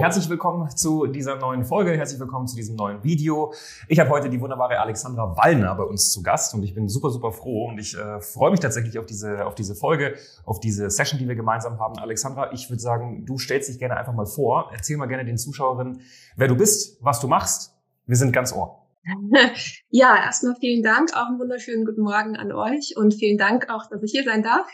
Herzlich willkommen zu dieser neuen Folge, herzlich willkommen zu diesem neuen Video. Ich habe heute die wunderbare Alexandra Wallner bei uns zu Gast und ich bin super, super froh und ich äh, freue mich tatsächlich auf diese, auf diese Folge, auf diese Session, die wir gemeinsam haben. Alexandra, ich würde sagen, du stellst dich gerne einfach mal vor. Erzähl mal gerne den Zuschauerinnen, wer du bist, was du machst. Wir sind ganz ohr. Ja, erstmal vielen Dank, auch einen wunderschönen guten Morgen an euch und vielen Dank auch, dass ich hier sein darf.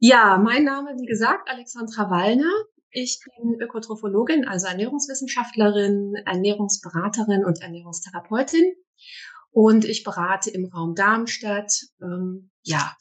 Ja, mein Name, wie gesagt, Alexandra Wallner. Ich bin Ökotrophologin, also Ernährungswissenschaftlerin, Ernährungsberaterin und Ernährungstherapeutin. Und ich berate im Raum Darmstadt. Ähm, ja.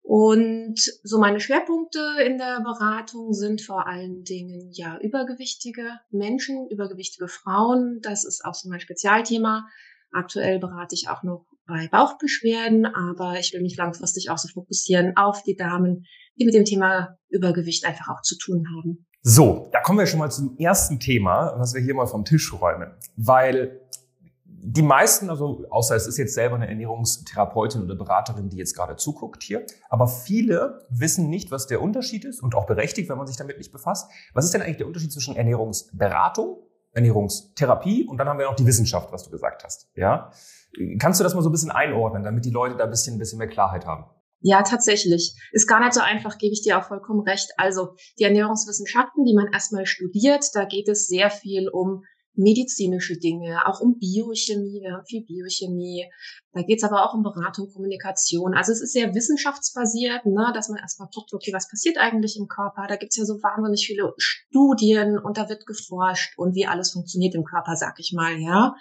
Und so meine Schwerpunkte in der Beratung sind vor allen Dingen ja übergewichtige Menschen, übergewichtige Frauen. Das ist auch so mein Spezialthema. Aktuell berate ich auch noch bei Bauchbeschwerden, aber ich will mich langfristig auch so fokussieren auf die Damen, die mit dem Thema Übergewicht einfach auch zu tun haben. So, da kommen wir schon mal zum ersten Thema, was wir hier mal vom Tisch räumen. Weil die meisten, also außer es ist jetzt selber eine Ernährungstherapeutin oder Beraterin, die jetzt gerade zuguckt hier, aber viele wissen nicht, was der Unterschied ist und auch berechtigt, wenn man sich damit nicht befasst. Was ist denn eigentlich der Unterschied zwischen Ernährungsberatung, Ernährungstherapie und dann haben wir noch die Wissenschaft, was du gesagt hast. Ja, kannst du das mal so ein bisschen einordnen, damit die Leute da ein bisschen, ein bisschen mehr Klarheit haben? Ja, tatsächlich. Ist gar nicht so einfach, gebe ich dir auch vollkommen recht. Also die Ernährungswissenschaften, die man erstmal studiert, da geht es sehr viel um medizinische Dinge, auch um Biochemie, wir haben viel Biochemie. Da geht es aber auch um Beratung, Kommunikation. Also es ist sehr wissenschaftsbasiert, ne, dass man erstmal guckt, okay, was passiert eigentlich im Körper? Da gibt es ja so wahnsinnig viele Studien und da wird geforscht und wie alles funktioniert im Körper, sag ich mal, ja.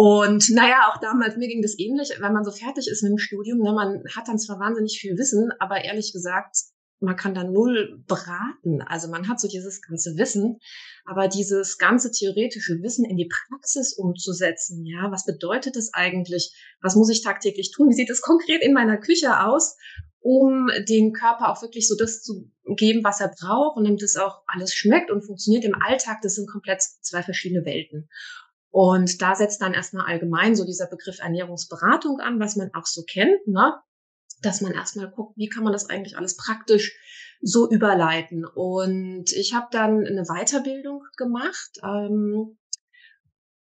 Und naja, auch damals, mir ging das ähnlich, wenn man so fertig ist mit dem Studium, ne, man hat dann zwar wahnsinnig viel Wissen, aber ehrlich gesagt, man kann da null beraten. Also man hat so dieses ganze Wissen, aber dieses ganze theoretische Wissen in die Praxis umzusetzen, ja, was bedeutet das eigentlich? Was muss ich tagtäglich tun? Wie sieht es konkret in meiner Küche aus? um dem Körper auch wirklich so das zu geben, was er braucht und damit es auch alles schmeckt und funktioniert im Alltag, das sind komplett zwei verschiedene Welten. Und da setzt dann erstmal allgemein so dieser Begriff Ernährungsberatung an, was man auch so kennt, ne? dass man erstmal guckt, wie kann man das eigentlich alles praktisch so überleiten. Und ich habe dann eine Weiterbildung gemacht, ähm,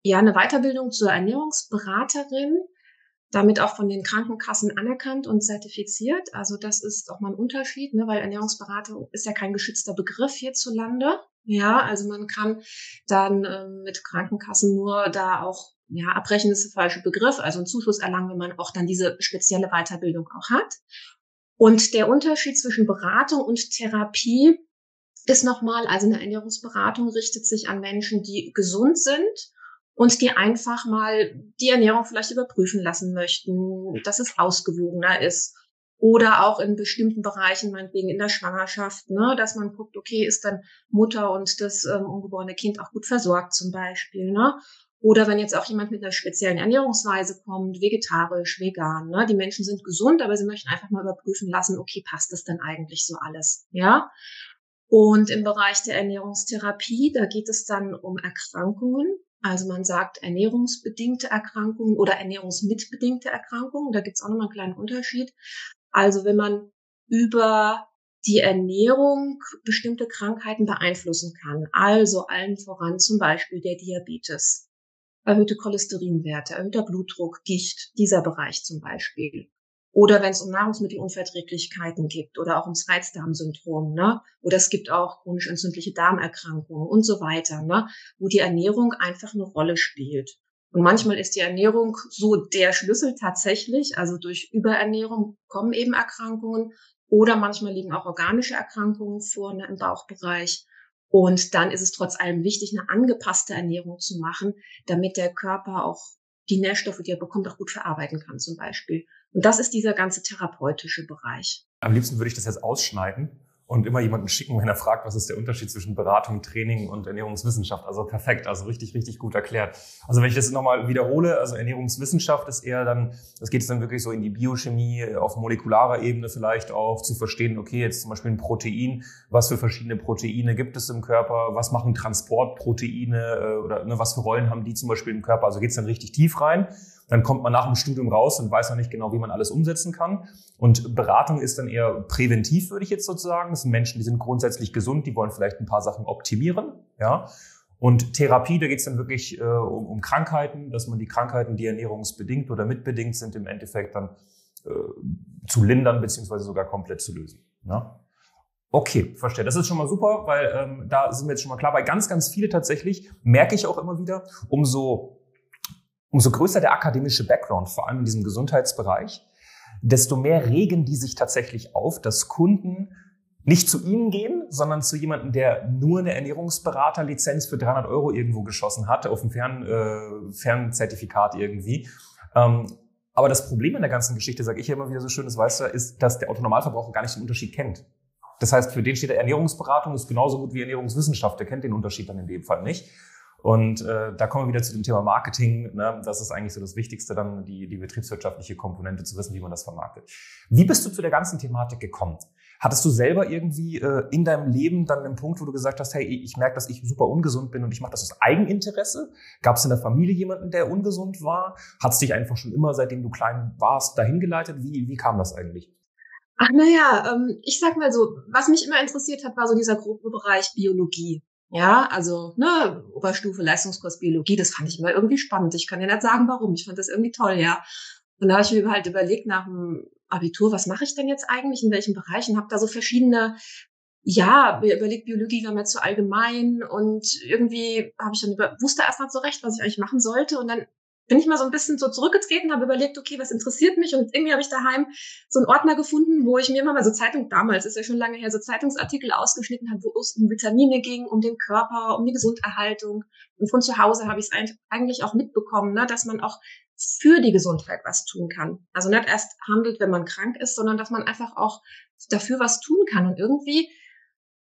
ja, eine Weiterbildung zur Ernährungsberaterin, damit auch von den Krankenkassen anerkannt und zertifiziert. Also das ist auch mal ein Unterschied, ne, weil Ernährungsberatung ist ja kein geschützter Begriff hierzulande. Ja, also man kann dann ähm, mit Krankenkassen nur da auch, ja, abbrechen ist der falsche Begriff, also einen Zuschuss erlangen, wenn man auch dann diese spezielle Weiterbildung auch hat. Und der Unterschied zwischen Beratung und Therapie ist nochmal, also eine Ernährungsberatung richtet sich an Menschen, die gesund sind und die einfach mal die Ernährung vielleicht überprüfen lassen möchten, dass es ausgewogener ist oder auch in bestimmten Bereichen, meinetwegen in der Schwangerschaft, ne, dass man guckt, okay, ist dann Mutter und das ähm, ungeborene Kind auch gut versorgt zum Beispiel, ne? Oder wenn jetzt auch jemand mit einer speziellen Ernährungsweise kommt, vegetarisch, vegan, ne? Die Menschen sind gesund, aber sie möchten einfach mal überprüfen lassen, okay, passt das denn eigentlich so alles, ja? Und im Bereich der Ernährungstherapie, da geht es dann um Erkrankungen. Also man sagt ernährungsbedingte Erkrankungen oder ernährungsmitbedingte Erkrankungen. Da gibt es auch nochmal einen kleinen Unterschied. Also wenn man über die Ernährung bestimmte Krankheiten beeinflussen kann. Also allen voran zum Beispiel der Diabetes, erhöhte Cholesterinwerte, erhöhter Blutdruck, Gicht, dieser Bereich zum Beispiel. Oder wenn es um Nahrungsmittelunverträglichkeiten gibt oder auch ums Reizdarmsyndrom, ne? Oder es gibt auch chronisch entzündliche Darmerkrankungen und so weiter, ne? Wo die Ernährung einfach eine Rolle spielt. Und manchmal ist die Ernährung so der Schlüssel tatsächlich. Also durch Überernährung kommen eben Erkrankungen oder manchmal liegen auch organische Erkrankungen vor ne, im Bauchbereich. Und dann ist es trotz allem wichtig, eine angepasste Ernährung zu machen, damit der Körper auch die Nährstoffe, die er bekommt, auch gut verarbeiten kann zum Beispiel. Und das ist dieser ganze therapeutische Bereich. Am liebsten würde ich das jetzt ausschneiden und immer jemanden schicken, wenn er fragt, was ist der Unterschied zwischen Beratung, Training und Ernährungswissenschaft. Also perfekt, also richtig, richtig gut erklärt. Also wenn ich das nochmal wiederhole, also Ernährungswissenschaft ist eher dann, das geht es dann wirklich so in die Biochemie auf molekularer Ebene vielleicht auch zu verstehen, okay, jetzt zum Beispiel ein Protein, was für verschiedene Proteine gibt es im Körper, was machen Transportproteine äh, oder ne, was für Rollen haben die zum Beispiel im Körper. Also geht es dann richtig tief rein. Dann kommt man nach dem Studium raus und weiß noch nicht genau, wie man alles umsetzen kann. Und Beratung ist dann eher präventiv, würde ich jetzt sozusagen. Das sind Menschen, die sind grundsätzlich gesund, die wollen vielleicht ein paar Sachen optimieren. Ja. Und Therapie, da geht es dann wirklich äh, um, um Krankheiten, dass man die Krankheiten, die ernährungsbedingt oder mitbedingt sind, im Endeffekt dann äh, zu lindern beziehungsweise sogar komplett zu lösen. Ja? Okay, verstehe. Das ist schon mal super, weil ähm, da sind wir jetzt schon mal klar. Bei ganz, ganz viele tatsächlich merke ich auch immer wieder, umso umso größer der akademische Background, vor allem in diesem Gesundheitsbereich, desto mehr regen die sich tatsächlich auf, dass Kunden nicht zu ihnen gehen, sondern zu jemandem, der nur eine Ernährungsberaterlizenz für 300 Euro irgendwo geschossen hat, auf dem Fern, äh, Fernzertifikat irgendwie. Ähm, aber das Problem in der ganzen Geschichte, sage ich ja immer wieder so schön, das weißt du, ist, dass der Autonormalverbraucher gar nicht den Unterschied kennt. Das heißt, für den steht Ernährungsberatung ist genauso gut wie Ernährungswissenschaft. Der kennt den Unterschied dann in dem Fall nicht. Und äh, da kommen wir wieder zu dem Thema Marketing. Ne? Das ist eigentlich so das Wichtigste, dann die, die betriebswirtschaftliche Komponente zu wissen, wie man das vermarktet. Wie bist du zu der ganzen Thematik gekommen? Hattest du selber irgendwie äh, in deinem Leben dann einen Punkt, wo du gesagt hast, hey, ich merke, dass ich super ungesund bin und ich mache das aus Eigeninteresse? Gab es in der Familie jemanden, der ungesund war? Hat es dich einfach schon immer, seitdem du klein warst, dahin geleitet? Wie, wie kam das eigentlich? Ach naja, ähm, ich sag mal so, was mich immer interessiert hat, war so dieser grobe Bereich Biologie. Ja, also ne, Oberstufe Leistungskurs Biologie, das fand ich immer irgendwie spannend. Ich kann dir nicht sagen, warum. Ich fand das irgendwie toll, ja. Und da habe ich mir halt überlegt nach dem Abitur, was mache ich denn jetzt eigentlich, in welchen Bereichen? Habe da so verschiedene, ja, mir überlegt, Biologie war mir zu allgemein und irgendwie habe ich dann über, wusste erst nicht so recht, was ich eigentlich machen sollte. Und dann bin ich mal so ein bisschen so zurückgetreten, habe überlegt, okay, was interessiert mich? Und irgendwie habe ich daheim so einen Ordner gefunden, wo ich mir immer mal so Zeitung, damals ist ja schon lange her, so Zeitungsartikel ausgeschnitten habe, wo es um Vitamine ging, um den Körper, um die Gesunderhaltung. Und von zu Hause habe ich es eigentlich auch mitbekommen, ne, dass man auch für die Gesundheit was tun kann. Also nicht erst handelt, wenn man krank ist, sondern dass man einfach auch dafür was tun kann. Und irgendwie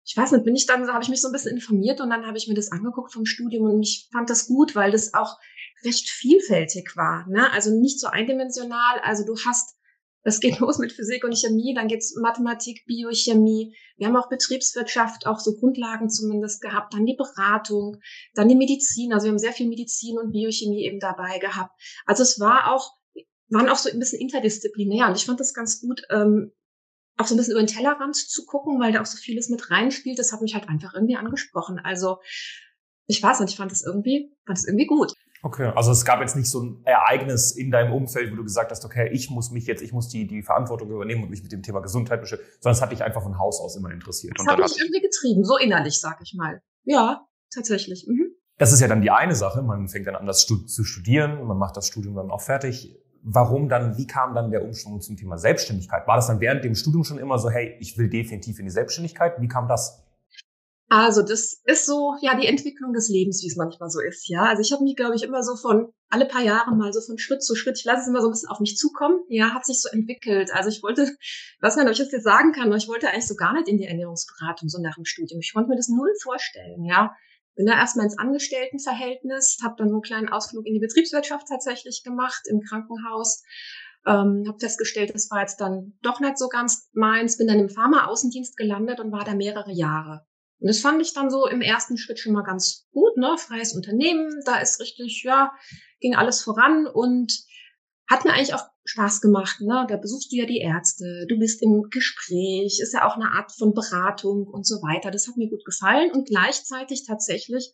ich weiß nicht, bin ich dann, habe ich mich so ein bisschen informiert und dann habe ich mir das angeguckt vom Studium und ich fand das gut, weil das auch recht vielfältig war. Ne? Also nicht so eindimensional. Also du hast, das geht los mit Physik und Chemie, dann geht's Mathematik, Biochemie. Wir haben auch Betriebswirtschaft, auch so Grundlagen zumindest gehabt. Dann die Beratung, dann die Medizin. Also wir haben sehr viel Medizin und Biochemie eben dabei gehabt. Also es war auch, waren auch so ein bisschen interdisziplinär. Und ich fand das ganz gut, ähm, auch so ein bisschen über den Tellerrand zu gucken, weil da auch so vieles mit reinspielt. Das hat mich halt einfach irgendwie angesprochen. Also ich weiß nicht, ich fand das irgendwie, fand das irgendwie gut. Okay, also es gab jetzt nicht so ein Ereignis in deinem Umfeld, wo du gesagt hast, okay, ich muss mich jetzt, ich muss die, die Verantwortung übernehmen und mich mit dem Thema Gesundheit beschäftigen, sondern es hat dich einfach von Haus aus immer interessiert. Das hat mich irgendwie getrieben, so innerlich, sag ich mal. Ja, tatsächlich. Mhm. Das ist ja dann die eine Sache, man fängt dann an, das zu studieren, man macht das Studium dann auch fertig. Warum dann, wie kam dann der Umschwung zum Thema Selbstständigkeit? War das dann während dem Studium schon immer so, hey, ich will definitiv in die Selbstständigkeit? Wie kam das? Also das ist so ja die Entwicklung des Lebens, wie es manchmal so ist. Ja, also ich habe mich, glaube ich, immer so von alle paar Jahre mal so von Schritt zu Schritt. Ich lasse es immer so ein bisschen auf mich zukommen. Ja, hat sich so entwickelt. Also ich wollte, was man, das jetzt sagen kann, ich wollte eigentlich so gar nicht in die Ernährungsberatung so nach dem Studium. Ich konnte mir das null vorstellen. Ja, bin da erstmal ins Angestelltenverhältnis, habe dann so einen kleinen Ausflug in die Betriebswirtschaft tatsächlich gemacht im Krankenhaus. Ähm, habe festgestellt, das war jetzt dann doch nicht so ganz meins. Bin dann im Pharma-Außendienst gelandet und war da mehrere Jahre. Und das fand ich dann so im ersten Schritt schon mal ganz gut, ne? Freies Unternehmen, da ist richtig, ja, ging alles voran und hat mir eigentlich auch Spaß gemacht, ne? Da besuchst du ja die Ärzte, du bist im Gespräch, ist ja auch eine Art von Beratung und so weiter. Das hat mir gut gefallen und gleichzeitig tatsächlich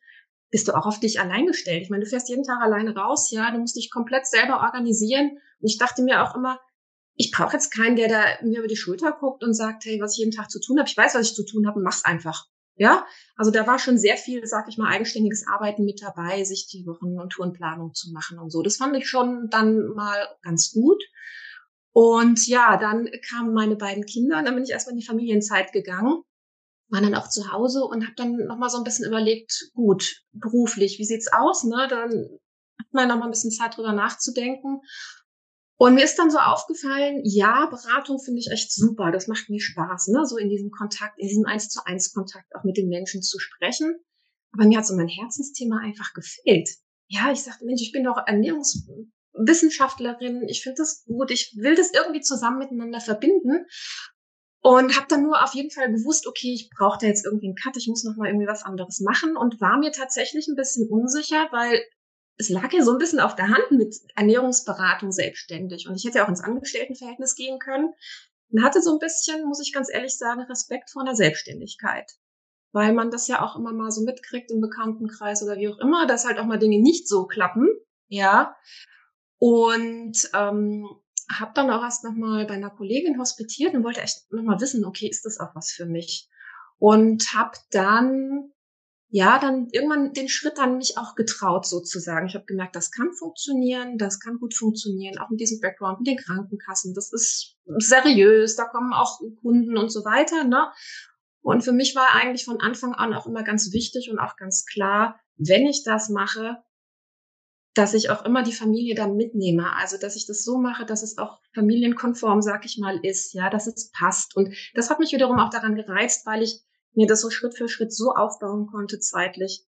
bist du auch auf dich allein gestellt. Ich meine, du fährst jeden Tag alleine raus, ja, du musst dich komplett selber organisieren. Und ich dachte mir auch immer, ich brauche jetzt keinen, der da mir über die Schulter guckt und sagt, hey, was ich jeden Tag zu tun habe. Ich weiß, was ich zu tun habe und mach's einfach. Ja, also da war schon sehr viel, sag ich mal, eigenständiges Arbeiten mit dabei, sich die Wochen- und Tourenplanung zu machen und so. Das fand ich schon dann mal ganz gut. Und ja, dann kamen meine beiden Kinder, dann bin ich erstmal in die Familienzeit gegangen, war dann auch zu Hause und habe dann nochmal so ein bisschen überlegt, gut, beruflich, wie sieht's aus? Ne? Dann hat man nochmal ein bisschen Zeit drüber nachzudenken. Und mir ist dann so aufgefallen, ja, Beratung finde ich echt super. Das macht mir Spaß, ne? so in diesem Kontakt, in diesem eins zu eins Kontakt auch mit den Menschen zu sprechen. Aber mir hat so mein Herzensthema einfach gefehlt. Ja, ich sagte, Mensch, ich bin doch Ernährungswissenschaftlerin. Ich finde das gut. Ich will das irgendwie zusammen miteinander verbinden. Und habe dann nur auf jeden Fall gewusst, okay, ich brauche da jetzt irgendwie einen Cut, ich muss noch mal irgendwie was anderes machen und war mir tatsächlich ein bisschen unsicher, weil es lag ja so ein bisschen auf der Hand mit Ernährungsberatung selbstständig. Und ich hätte ja auch ins Angestelltenverhältnis gehen können. Und hatte so ein bisschen, muss ich ganz ehrlich sagen, Respekt vor einer Selbstständigkeit. Weil man das ja auch immer mal so mitkriegt im Bekanntenkreis oder wie auch immer, dass halt auch mal Dinge nicht so klappen. Ja. Und ähm, habe dann auch erst nochmal bei einer Kollegin hospitiert und wollte echt nochmal wissen, okay, ist das auch was für mich? Und habe dann ja, dann irgendwann den Schritt dann mich auch getraut sozusagen. Ich habe gemerkt, das kann funktionieren, das kann gut funktionieren, auch mit diesem Background, mit den Krankenkassen. Das ist seriös, da kommen auch Kunden und so weiter. Ne? Und für mich war eigentlich von Anfang an auch immer ganz wichtig und auch ganz klar, wenn ich das mache, dass ich auch immer die Familie da mitnehme. Also, dass ich das so mache, dass es auch familienkonform, sag ich mal, ist, ja, dass es passt. Und das hat mich wiederum auch daran gereizt, weil ich mir das so Schritt für Schritt so aufbauen konnte zeitlich,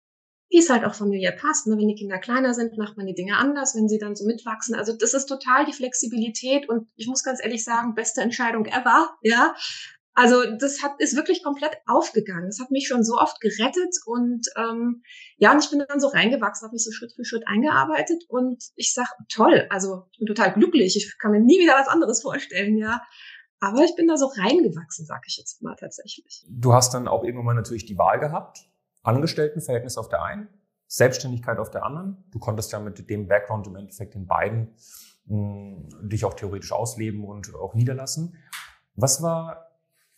wie es halt auch familiär passt. Ne? Wenn die Kinder kleiner sind, macht man die Dinge anders, wenn sie dann so mitwachsen. Also das ist total die Flexibilität und ich muss ganz ehrlich sagen, beste Entscheidung ever, ja. Also das hat ist wirklich komplett aufgegangen. Das hat mich schon so oft gerettet und ähm, ja, und ich bin dann so reingewachsen, habe mich so Schritt für Schritt eingearbeitet und ich sag toll, also ich bin total glücklich. Ich kann mir nie wieder was anderes vorstellen, ja. Aber ich bin da so reingewachsen, sag ich jetzt mal tatsächlich. Du hast dann auch irgendwann mal natürlich die Wahl gehabt, Angestelltenverhältnis auf der einen, Selbstständigkeit auf der anderen. Du konntest ja mit dem Background im Endeffekt in beiden mh, hm, dich auch theoretisch ausleben und auch niederlassen. Was war,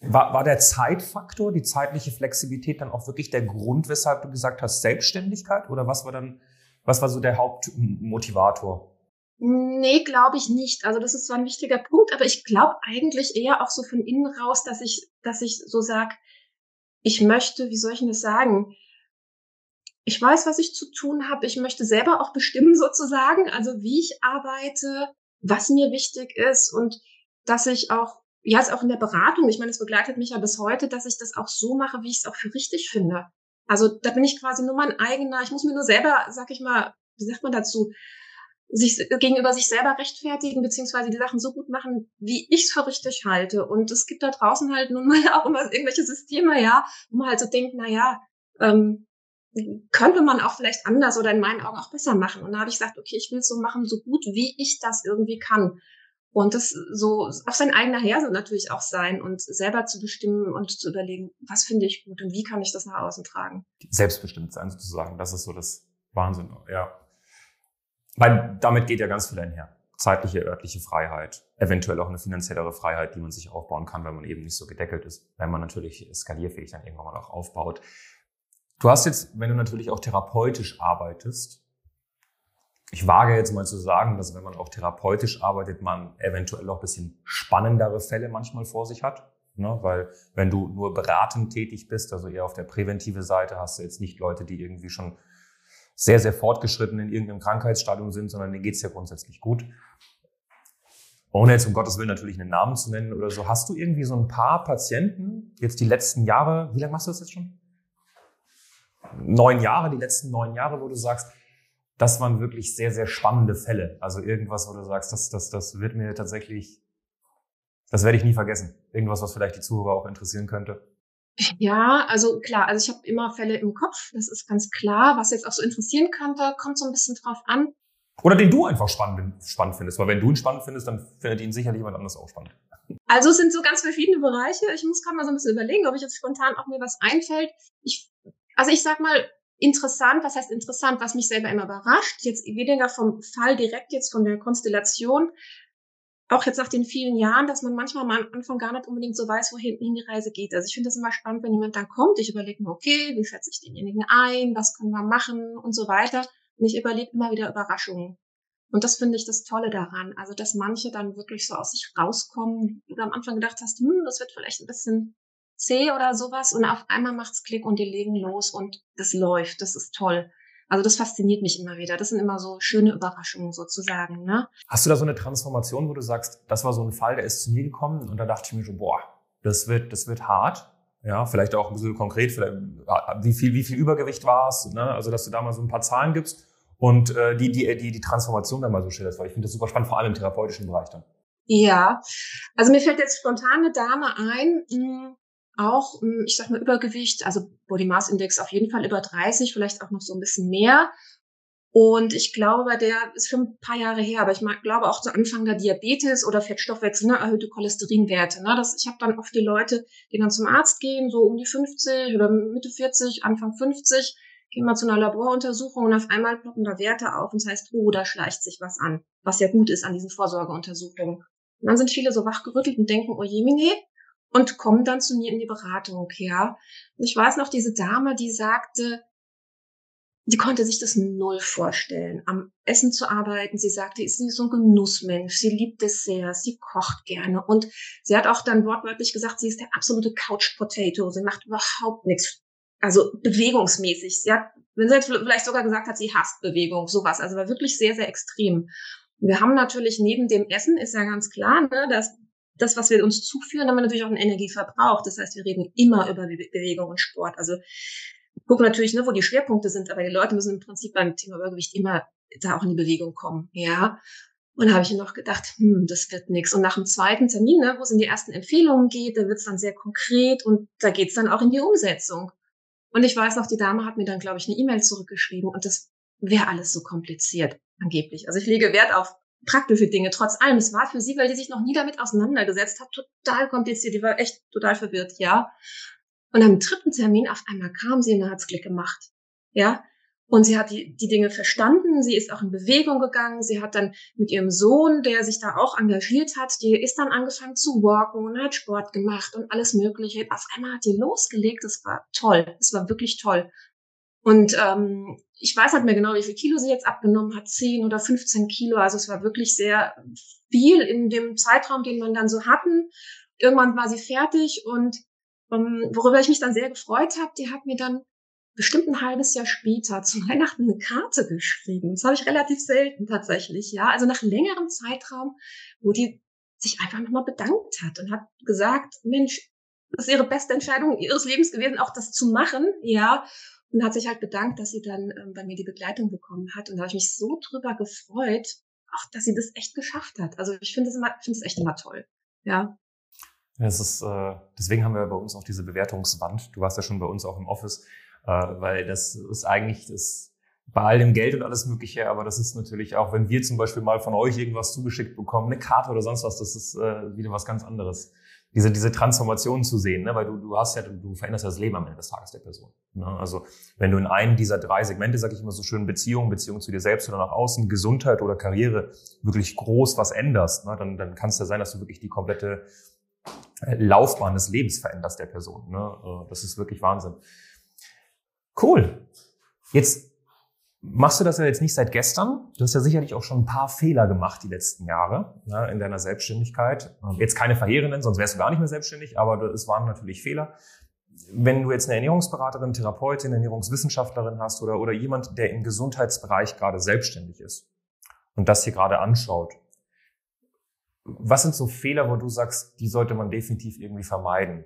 war, war der Zeitfaktor, die zeitliche Flexibilität dann auch wirklich der Grund, weshalb du gesagt hast, Selbstständigkeit? Oder was war dann, was war so der Hauptmotivator? Nee, glaube ich nicht. Also das ist zwar ein wichtiger Punkt, aber ich glaube eigentlich eher auch so von innen raus, dass ich, dass ich so sag, ich möchte, wie soll ich denn das sagen? Ich weiß, was ich zu tun habe. Ich möchte selber auch bestimmen sozusagen, also wie ich arbeite, was mir wichtig ist und dass ich auch, ja, ist auch in der Beratung, ich meine, es begleitet mich ja bis heute, dass ich das auch so mache, wie ich es auch für richtig finde. Also da bin ich quasi nur mein eigener, ich muss mir nur selber, sag ich mal, wie sagt man dazu, sich gegenüber sich selber rechtfertigen, beziehungsweise die Sachen so gut machen, wie ich es für richtig halte. Und es gibt da draußen halt nun mal auch immer irgendwelche Systeme, ja, wo man halt so denkt, na ja, ähm, könnte man auch vielleicht anders oder in meinen Augen auch besser machen. Und da habe ich gesagt, okay, ich will es so machen, so gut wie ich das irgendwie kann. Und das so auf sein eigener Herr natürlich auch sein und selber zu bestimmen und zu überlegen, was finde ich gut und wie kann ich das nach außen tragen. Selbstbestimmt sein sozusagen, das ist so das Wahnsinn, ja. Weil damit geht ja ganz viel einher. Zeitliche, örtliche Freiheit, eventuell auch eine finanziellere Freiheit, die man sich aufbauen kann, wenn man eben nicht so gedeckelt ist, wenn man natürlich skalierfähig dann irgendwann mal auch aufbaut. Du hast jetzt, wenn du natürlich auch therapeutisch arbeitest, ich wage jetzt mal zu sagen, dass wenn man auch therapeutisch arbeitet, man eventuell auch ein bisschen spannendere Fälle manchmal vor sich hat. Ne? Weil wenn du nur beratend tätig bist, also eher auf der präventive Seite, hast du jetzt nicht Leute, die irgendwie schon sehr, sehr fortgeschritten in irgendeinem Krankheitsstadium sind, sondern denen geht's ja grundsätzlich gut. Ohne jetzt um Gottes Willen natürlich einen Namen zu nennen oder so, hast du irgendwie so ein paar Patienten, jetzt die letzten Jahre, wie lange machst du das jetzt schon? Neun Jahre, die letzten neun Jahre, wo du sagst, das waren wirklich sehr, sehr spannende Fälle. Also irgendwas, wo du sagst, das, das, das wird mir tatsächlich, das werde ich nie vergessen. Irgendwas, was vielleicht die Zuhörer auch interessieren könnte. Ja, also klar, also ich habe immer Fälle im Kopf, das ist ganz klar. Was jetzt auch so interessieren könnte, kommt so ein bisschen drauf an. Oder den du einfach spannend, spannend findest, weil wenn du ihn spannend findest, dann findet ihn sicherlich jemand anderes auch spannend. Also es sind so ganz verschiedene Bereiche. Ich muss gerade mal so ein bisschen überlegen, ob ich jetzt spontan auch mir was einfällt. Ich, also ich sag mal, interessant, was heißt interessant, was mich selber immer überrascht, jetzt weniger vom Fall direkt jetzt von der Konstellation, auch jetzt nach den vielen Jahren, dass man manchmal am Anfang gar nicht unbedingt so weiß, wohin die Reise geht. Also ich finde das immer spannend, wenn jemand dann kommt. Ich überlege mir, okay, wie schätze ich denjenigen ein, was können wir machen und so weiter. Und ich überlege immer wieder Überraschungen. Und das finde ich das Tolle daran. Also, dass manche dann wirklich so aus sich rauskommen, wo du am Anfang gedacht hast, hm, das wird vielleicht ein bisschen zäh oder sowas. Und auf einmal macht's Klick und die legen los und das läuft. Das ist toll. Also das fasziniert mich immer wieder. Das sind immer so schöne Überraschungen sozusagen. Ne? Hast du da so eine Transformation, wo du sagst, das war so ein Fall, der ist zu mir gekommen und da dachte ich mir so, boah, das wird, das wird hart. Ja, vielleicht auch ein bisschen konkret, vielleicht, wie viel, wie viel Übergewicht war es, ne? Also, dass du da mal so ein paar Zahlen gibst und äh, die, die, die, die Transformation dann mal so schilderst, weil ich finde das super spannend, vor allem im therapeutischen Bereich dann. Ja, also mir fällt jetzt spontan eine Dame ein, hm, auch, hm, ich sag mal, Übergewicht, also Body Mass Index auf jeden Fall über 30, vielleicht auch noch so ein bisschen mehr. Und ich glaube, bei der ist schon ein paar Jahre her, aber ich glaube auch zu Anfang der Diabetes oder Fettstoffwechsel, ne, erhöhte Cholesterinwerte. Ne, das, ich habe dann oft die Leute, die dann zum Arzt gehen, so um die 50 oder Mitte 40, Anfang 50, gehen mal zu einer Laboruntersuchung und auf einmal ploppen da Werte auf und das heißt, oh, da schleicht sich was an, was ja gut ist an diesen Vorsorgeuntersuchungen. Und dann sind viele so wachgerüttelt und denken, oh je, und kommen dann zu mir in die Beratung, ja. Und ich weiß noch, diese Dame, die sagte, die konnte sich das null vorstellen, am Essen zu arbeiten. Sie sagte, sie ist so ein Genussmensch, sie liebt es sehr, sie kocht gerne. Und sie hat auch dann wortwörtlich gesagt, sie ist der absolute Couch Potato. Sie macht überhaupt nichts, also bewegungsmäßig. Sie hat, wenn sie jetzt vielleicht sogar gesagt hat, sie hasst Bewegung, sowas. Also war wirklich sehr, sehr extrem. Wir haben natürlich neben dem Essen, ist ja ganz klar, ne, dass das, was wir uns zuführen, haben wir natürlich auch einen Energieverbrauch. Das heißt, wir reden immer über Bewegung und Sport. Also gucken natürlich, ne, wo die Schwerpunkte sind, aber die Leute müssen im Prinzip beim Thema Übergewicht immer da auch in die Bewegung kommen, ja. Und da habe ich noch gedacht, hm, das wird nix. Und nach dem zweiten Termin, ne, wo es in die ersten Empfehlungen geht, da wird es dann sehr konkret und da geht es dann auch in die Umsetzung. Und ich weiß noch, die Dame hat mir dann, glaube ich, eine E-Mail zurückgeschrieben und das wäre alles so kompliziert, angeblich. Also ich lege Wert auf praktische Dinge, trotz allem. Es war für sie, weil die sich noch nie damit auseinandergesetzt hat, total kompliziert. Die war echt total verwirrt, ja. Und am dritten Termin auf einmal kam sie und hat es Klick gemacht. Ja. Und sie hat die, die Dinge verstanden. Sie ist auch in Bewegung gegangen. Sie hat dann mit ihrem Sohn, der sich da auch engagiert hat, die ist dann angefangen zu walken und hat Sport gemacht und alles Mögliche. Auf einmal hat die losgelegt. Das war toll. Das war wirklich toll. Und ähm, ich weiß halt mehr genau, wie viel Kilo sie jetzt abgenommen hat, 10 oder 15 Kilo. Also es war wirklich sehr viel in dem Zeitraum, den man dann so hatten. Irgendwann war sie fertig und um, ähm, worüber ich mich dann sehr gefreut habe, die hat mir dann bestimmt ein halbes Jahr später zu Weihnachten eine Karte geschrieben. Das habe ich relativ selten tatsächlich, ja. Also nach längerem Zeitraum, wo die sich einfach nochmal bedankt hat und hat gesagt, Mensch, das ist ihre beste Entscheidung ihres Lebens gewesen, auch das zu machen, ja. Und hat sich halt bedankt, dass sie dann ähm, bei mir die Begleitung bekommen hat. Und da habe ich mich so drüber gefreut, auch dass sie das echt geschafft hat. Also ich finde es immer, finde es echt immer toll. Ja. Es ist, äh, deswegen haben wir bei uns auch diese Bewertungswand. Du warst ja schon bei uns auch im Office, äh, weil das ist eigentlich das bei all dem Geld und alles Mögliche, aber das ist natürlich auch, wenn wir zum Beispiel mal von euch irgendwas zugeschickt bekommen, eine Karte oder sonst was, das ist äh, wieder was ganz anderes. Diese, diese Transformation zu sehen, ne? weil du, du hast ja, du, veränderst ja das Leben am Ende des Tages der Person. Ne? Also wenn du in einem dieser drei Segmente, sag ich immer so schön, Beziehung, Beziehung zu dir selbst oder nach außen, Gesundheit oder Karriere, wirklich groß was änderst, ne? dann, dann kann es ja sein, dass du wirklich die komplette Laufbahn des Lebens veränderst der Person. Ne? Äh, das ist wirklich Wahnsinn. Cool. Jetzt machst du das ja jetzt nicht seit gestern. Du hast ja sicherlich auch schon ein paar Fehler gemacht die letzten Jahre ne, in deiner Selbstständigkeit. Ähm, jetzt keine verheerenden, sonst wärst du gar nicht mehr selbstständig, aber es waren natürlich Fehler. Wenn du jetzt eine Ernährungsberaterin, Therapeutin, Ernährungswissenschaftlerin hast oder, oder jemand, der im Gesundheitsbereich gerade selbstständig ist und das hier gerade anschaut, was sind so Fehler, wo du sagst, die sollte man definitiv irgendwie vermeiden?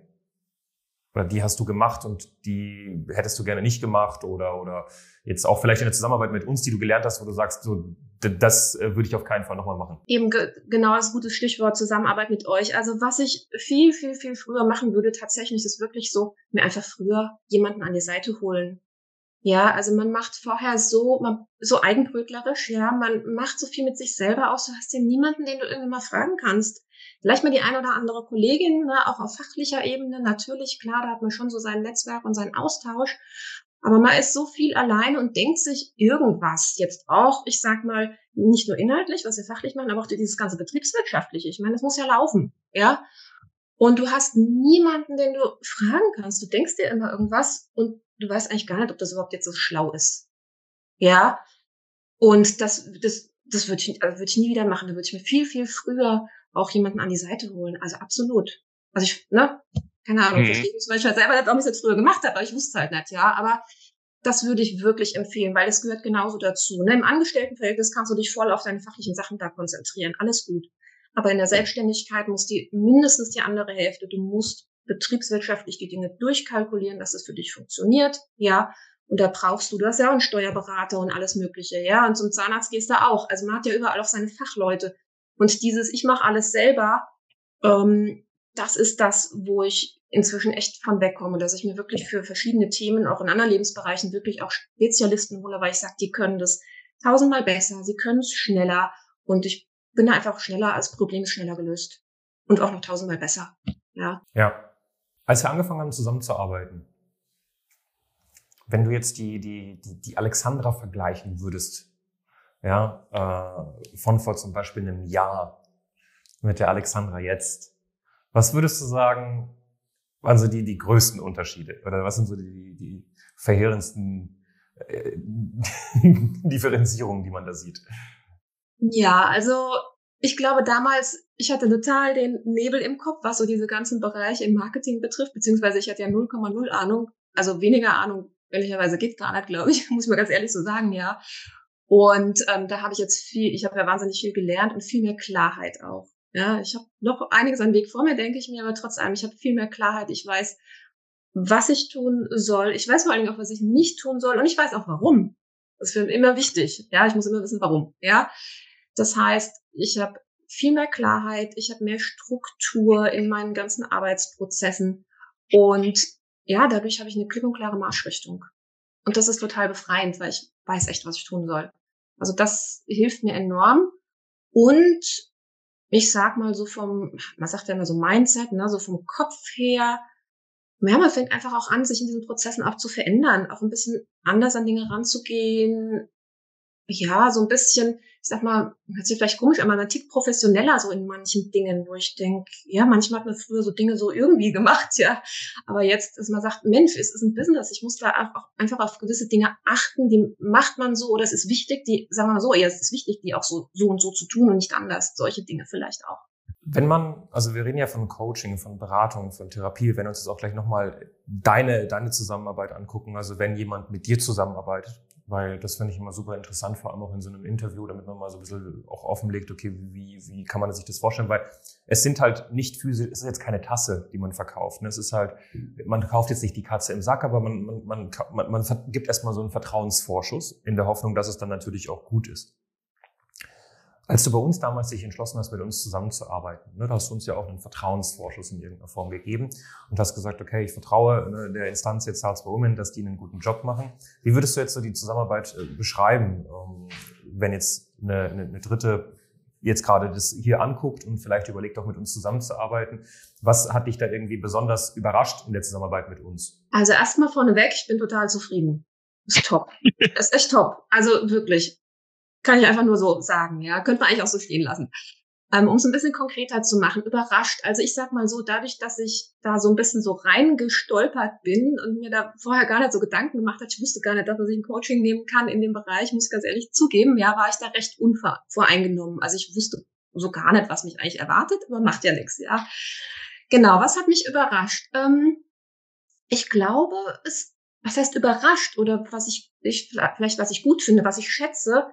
Oder die hast du gemacht und die hättest du gerne nicht gemacht oder, oder jetzt auch vielleicht in der Zusammenarbeit mit uns, die du gelernt hast, wo du sagst, so, das äh, würde ich auf keinen Fall nochmal machen. Eben ge genau das gute Stichwort Zusammenarbeit mit euch. Also was ich viel, viel, viel früher machen würde, tatsächlich ist wirklich so, mir einfach früher jemanden an die Seite holen. Ja, also man macht vorher so, man, so eigenbrötlerisch, ja, man macht so viel mit sich selber aus, du hast ja niemanden, den du irgendwie mal fragen kannst. Vielleicht mal die eine oder andere Kollegin, ne, auch auf fachlicher Ebene, natürlich, klar, da hat man schon so sein Netzwerk und seinen Austausch. Aber man ist so viel alleine und denkt sich irgendwas jetzt auch, ich sag mal, nicht nur inhaltlich, was wir fachlich machen, aber auch dieses ganze betriebswirtschaftliche. Ich meine, das muss ja laufen, ja. Und du hast niemanden, den du fragen kannst. Du denkst dir immer irgendwas und du weißt eigentlich gar nicht, ob das überhaupt jetzt so schlau ist. Ja. Und das, das, das würde ich, also würde ich nie wieder machen. Da würde ich mir viel, viel früher auch jemanden an die Seite holen. Also absolut. Also ich, ne, keine Ahnung, mhm. verstehe ich zum Beispiel selber ob ich es jetzt früher gemacht habe, aber ich wusste halt nicht, ja. Aber das würde ich wirklich empfehlen, weil es gehört genauso dazu. Ne? Im Angestelltenverhältnis kannst du dich voll auf deine fachlichen Sachen da konzentrieren. Alles gut. Aber in der Selbstständigkeit muss die mindestens die andere Hälfte. Du musst betriebswirtschaftlich die Dinge durchkalkulieren, dass es für dich funktioniert. Ja. Und da brauchst du, du hast ja auch einen Steuerberater und alles Mögliche, ja. Und zum Zahnarzt gehst du auch. Also man hat ja überall auch seine Fachleute. Und dieses, ich mache alles selber, ähm, das ist das, wo ich inzwischen echt von wegkomme, dass ich mir wirklich für verschiedene Themen, auch in anderen Lebensbereichen, wirklich auch Spezialisten hole, weil ich sage, die können das tausendmal besser, sie können es schneller und ich bin da einfach schneller, als Problem schneller gelöst und auch noch tausendmal besser. Ja. Ja. Als wir angefangen haben zusammenzuarbeiten, wenn du jetzt die, die, die, die Alexandra vergleichen würdest, ja, äh, von vor zum Beispiel einem Jahr mit der Alexandra jetzt, was würdest du sagen, waren so die, die größten Unterschiede? Oder was sind so die, die verheerendsten äh, Differenzierungen, die man da sieht? Ja, also ich glaube damals, ich hatte total den Nebel im Kopf, was so diese ganzen Bereiche im Marketing betrifft, beziehungsweise ich hatte ja 0,0 Ahnung, also weniger Ahnung, ehrlicherweise geht gar nicht, glaube ich, muss ich mal ganz ehrlich so sagen, ja. Und ähm, da habe ich jetzt viel, ich habe ja wahnsinnig viel gelernt und viel mehr Klarheit auch. Ja, ich habe noch einiges an Weg vor mir, denke ich mir, aber trotz allem, ich habe viel mehr Klarheit. Ich weiß, was ich tun soll. Ich weiß vor allen Dingen auch, was ich nicht tun soll. Und ich weiß auch, warum. Das ist für mich immer wichtig. Ja, ich muss immer wissen, warum. Ja, das heißt, ich habe viel mehr Klarheit, ich habe mehr Struktur in meinen ganzen Arbeitsprozessen und ja, dadurch habe ich eine klipp und klare Marschrichtung. Und das ist total befreiend, weil ich weiß echt, was ich tun soll. Also das hilft mir enorm. Und ich sag mal so vom, man sagt ja immer so Mindset, ne, so vom Kopf her, ja, man fängt einfach auch an, sich in diesen Prozessen auch zu verändern, auch ein bisschen anders an Dinge ranzugehen. Ja, so ein bisschen, ich sag mal, hört sich vielleicht komisch aber man tickt professioneller so in manchen Dingen, wo ich denke, ja, manchmal hat man früher so Dinge so irgendwie gemacht, ja. Aber jetzt, dass man sagt, Mensch, es ist ein Business, ich muss da auch einfach auf gewisse Dinge achten, die macht man so oder es ist wichtig, die, sagen wir mal so, ja, es ist wichtig, die auch so, so und so zu tun und nicht anders. Solche Dinge vielleicht auch. Wenn man, also wir reden ja von Coaching, von Beratung, von Therapie, wenn wir uns jetzt auch gleich nochmal deine, deine Zusammenarbeit angucken, also wenn jemand mit dir zusammenarbeitet, weil das finde ich immer super interessant, vor allem auch in so einem Interview, damit man mal so ein bisschen auch offenlegt, okay, wie, wie kann man sich das vorstellen? Weil es sind halt nicht physisch, es ist jetzt keine Tasse, die man verkauft. Ne? Es ist halt, man kauft jetzt nicht die Katze im Sack, aber man, man, man, man, man gibt erstmal so einen Vertrauensvorschuss in der Hoffnung, dass es dann natürlich auch gut ist. Als du bei uns damals dich entschlossen hast, mit uns zusammenzuarbeiten, ne, da hast du uns ja auch einen Vertrauensvorschuss in irgendeiner Form gegeben und hast gesagt, okay, ich vertraue ne, der Instanz jetzt Salzburg Women, dass die einen guten Job machen. Wie würdest du jetzt so die Zusammenarbeit äh, beschreiben, ähm, wenn jetzt eine, eine, eine dritte jetzt gerade das hier anguckt und vielleicht überlegt, auch mit uns zusammenzuarbeiten. Was hat dich da irgendwie besonders überrascht in der Zusammenarbeit mit uns? Also erstmal vorneweg, ich bin total zufrieden. Ist top. ist echt top. Also wirklich. Kann ich einfach nur so sagen, ja. Könnte man eigentlich auch so stehen lassen. Ähm, um es ein bisschen konkreter zu machen, überrascht. Also ich sag mal so, dadurch, dass ich da so ein bisschen so reingestolpert bin und mir da vorher gar nicht so Gedanken gemacht hat, ich wusste gar nicht, dass man sich ein Coaching nehmen kann in dem Bereich, muss ganz ehrlich zugeben, ja, war ich da recht unvoreingenommen. Also ich wusste so gar nicht, was mich eigentlich erwartet, aber macht ja nichts, ja. Genau, was hat mich überrascht? Ähm, ich glaube, es, was heißt überrascht oder was ich, ich, vielleicht was ich gut finde, was ich schätze,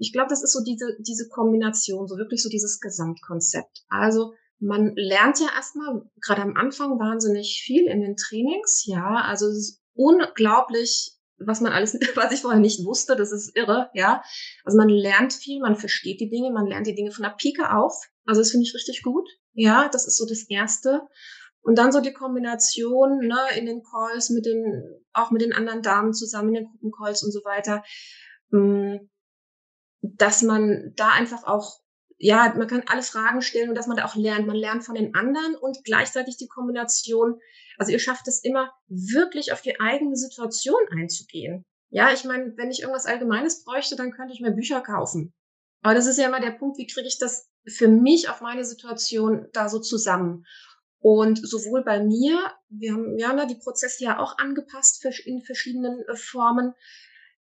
ich glaube, das ist so diese, diese Kombination, so wirklich so dieses Gesamtkonzept. Also man lernt ja erstmal gerade am Anfang wahnsinnig viel in den Trainings, ja. Also es ist unglaublich, was man alles, was ich vorher nicht wusste, das ist irre, ja. Also man lernt viel, man versteht die Dinge, man lernt die Dinge von der Pike auf. Also das finde ich richtig gut. Ja, das ist so das Erste. Und dann so die Kombination ne, in den Calls mit den, auch mit den anderen Damen zusammen in den Gruppencalls und so weiter. Hm, dass man da einfach auch, ja, man kann alle Fragen stellen und dass man da auch lernt. Man lernt von den anderen und gleichzeitig die Kombination. Also ihr schafft es immer, wirklich auf die eigene Situation einzugehen. Ja, ich meine, wenn ich irgendwas Allgemeines bräuchte, dann könnte ich mir Bücher kaufen. Aber das ist ja immer der Punkt, wie kriege ich das für mich auf meine Situation da so zusammen? Und sowohl bei mir, wir haben, ja die Prozesse ja auch angepasst in verschiedenen äh, Formen,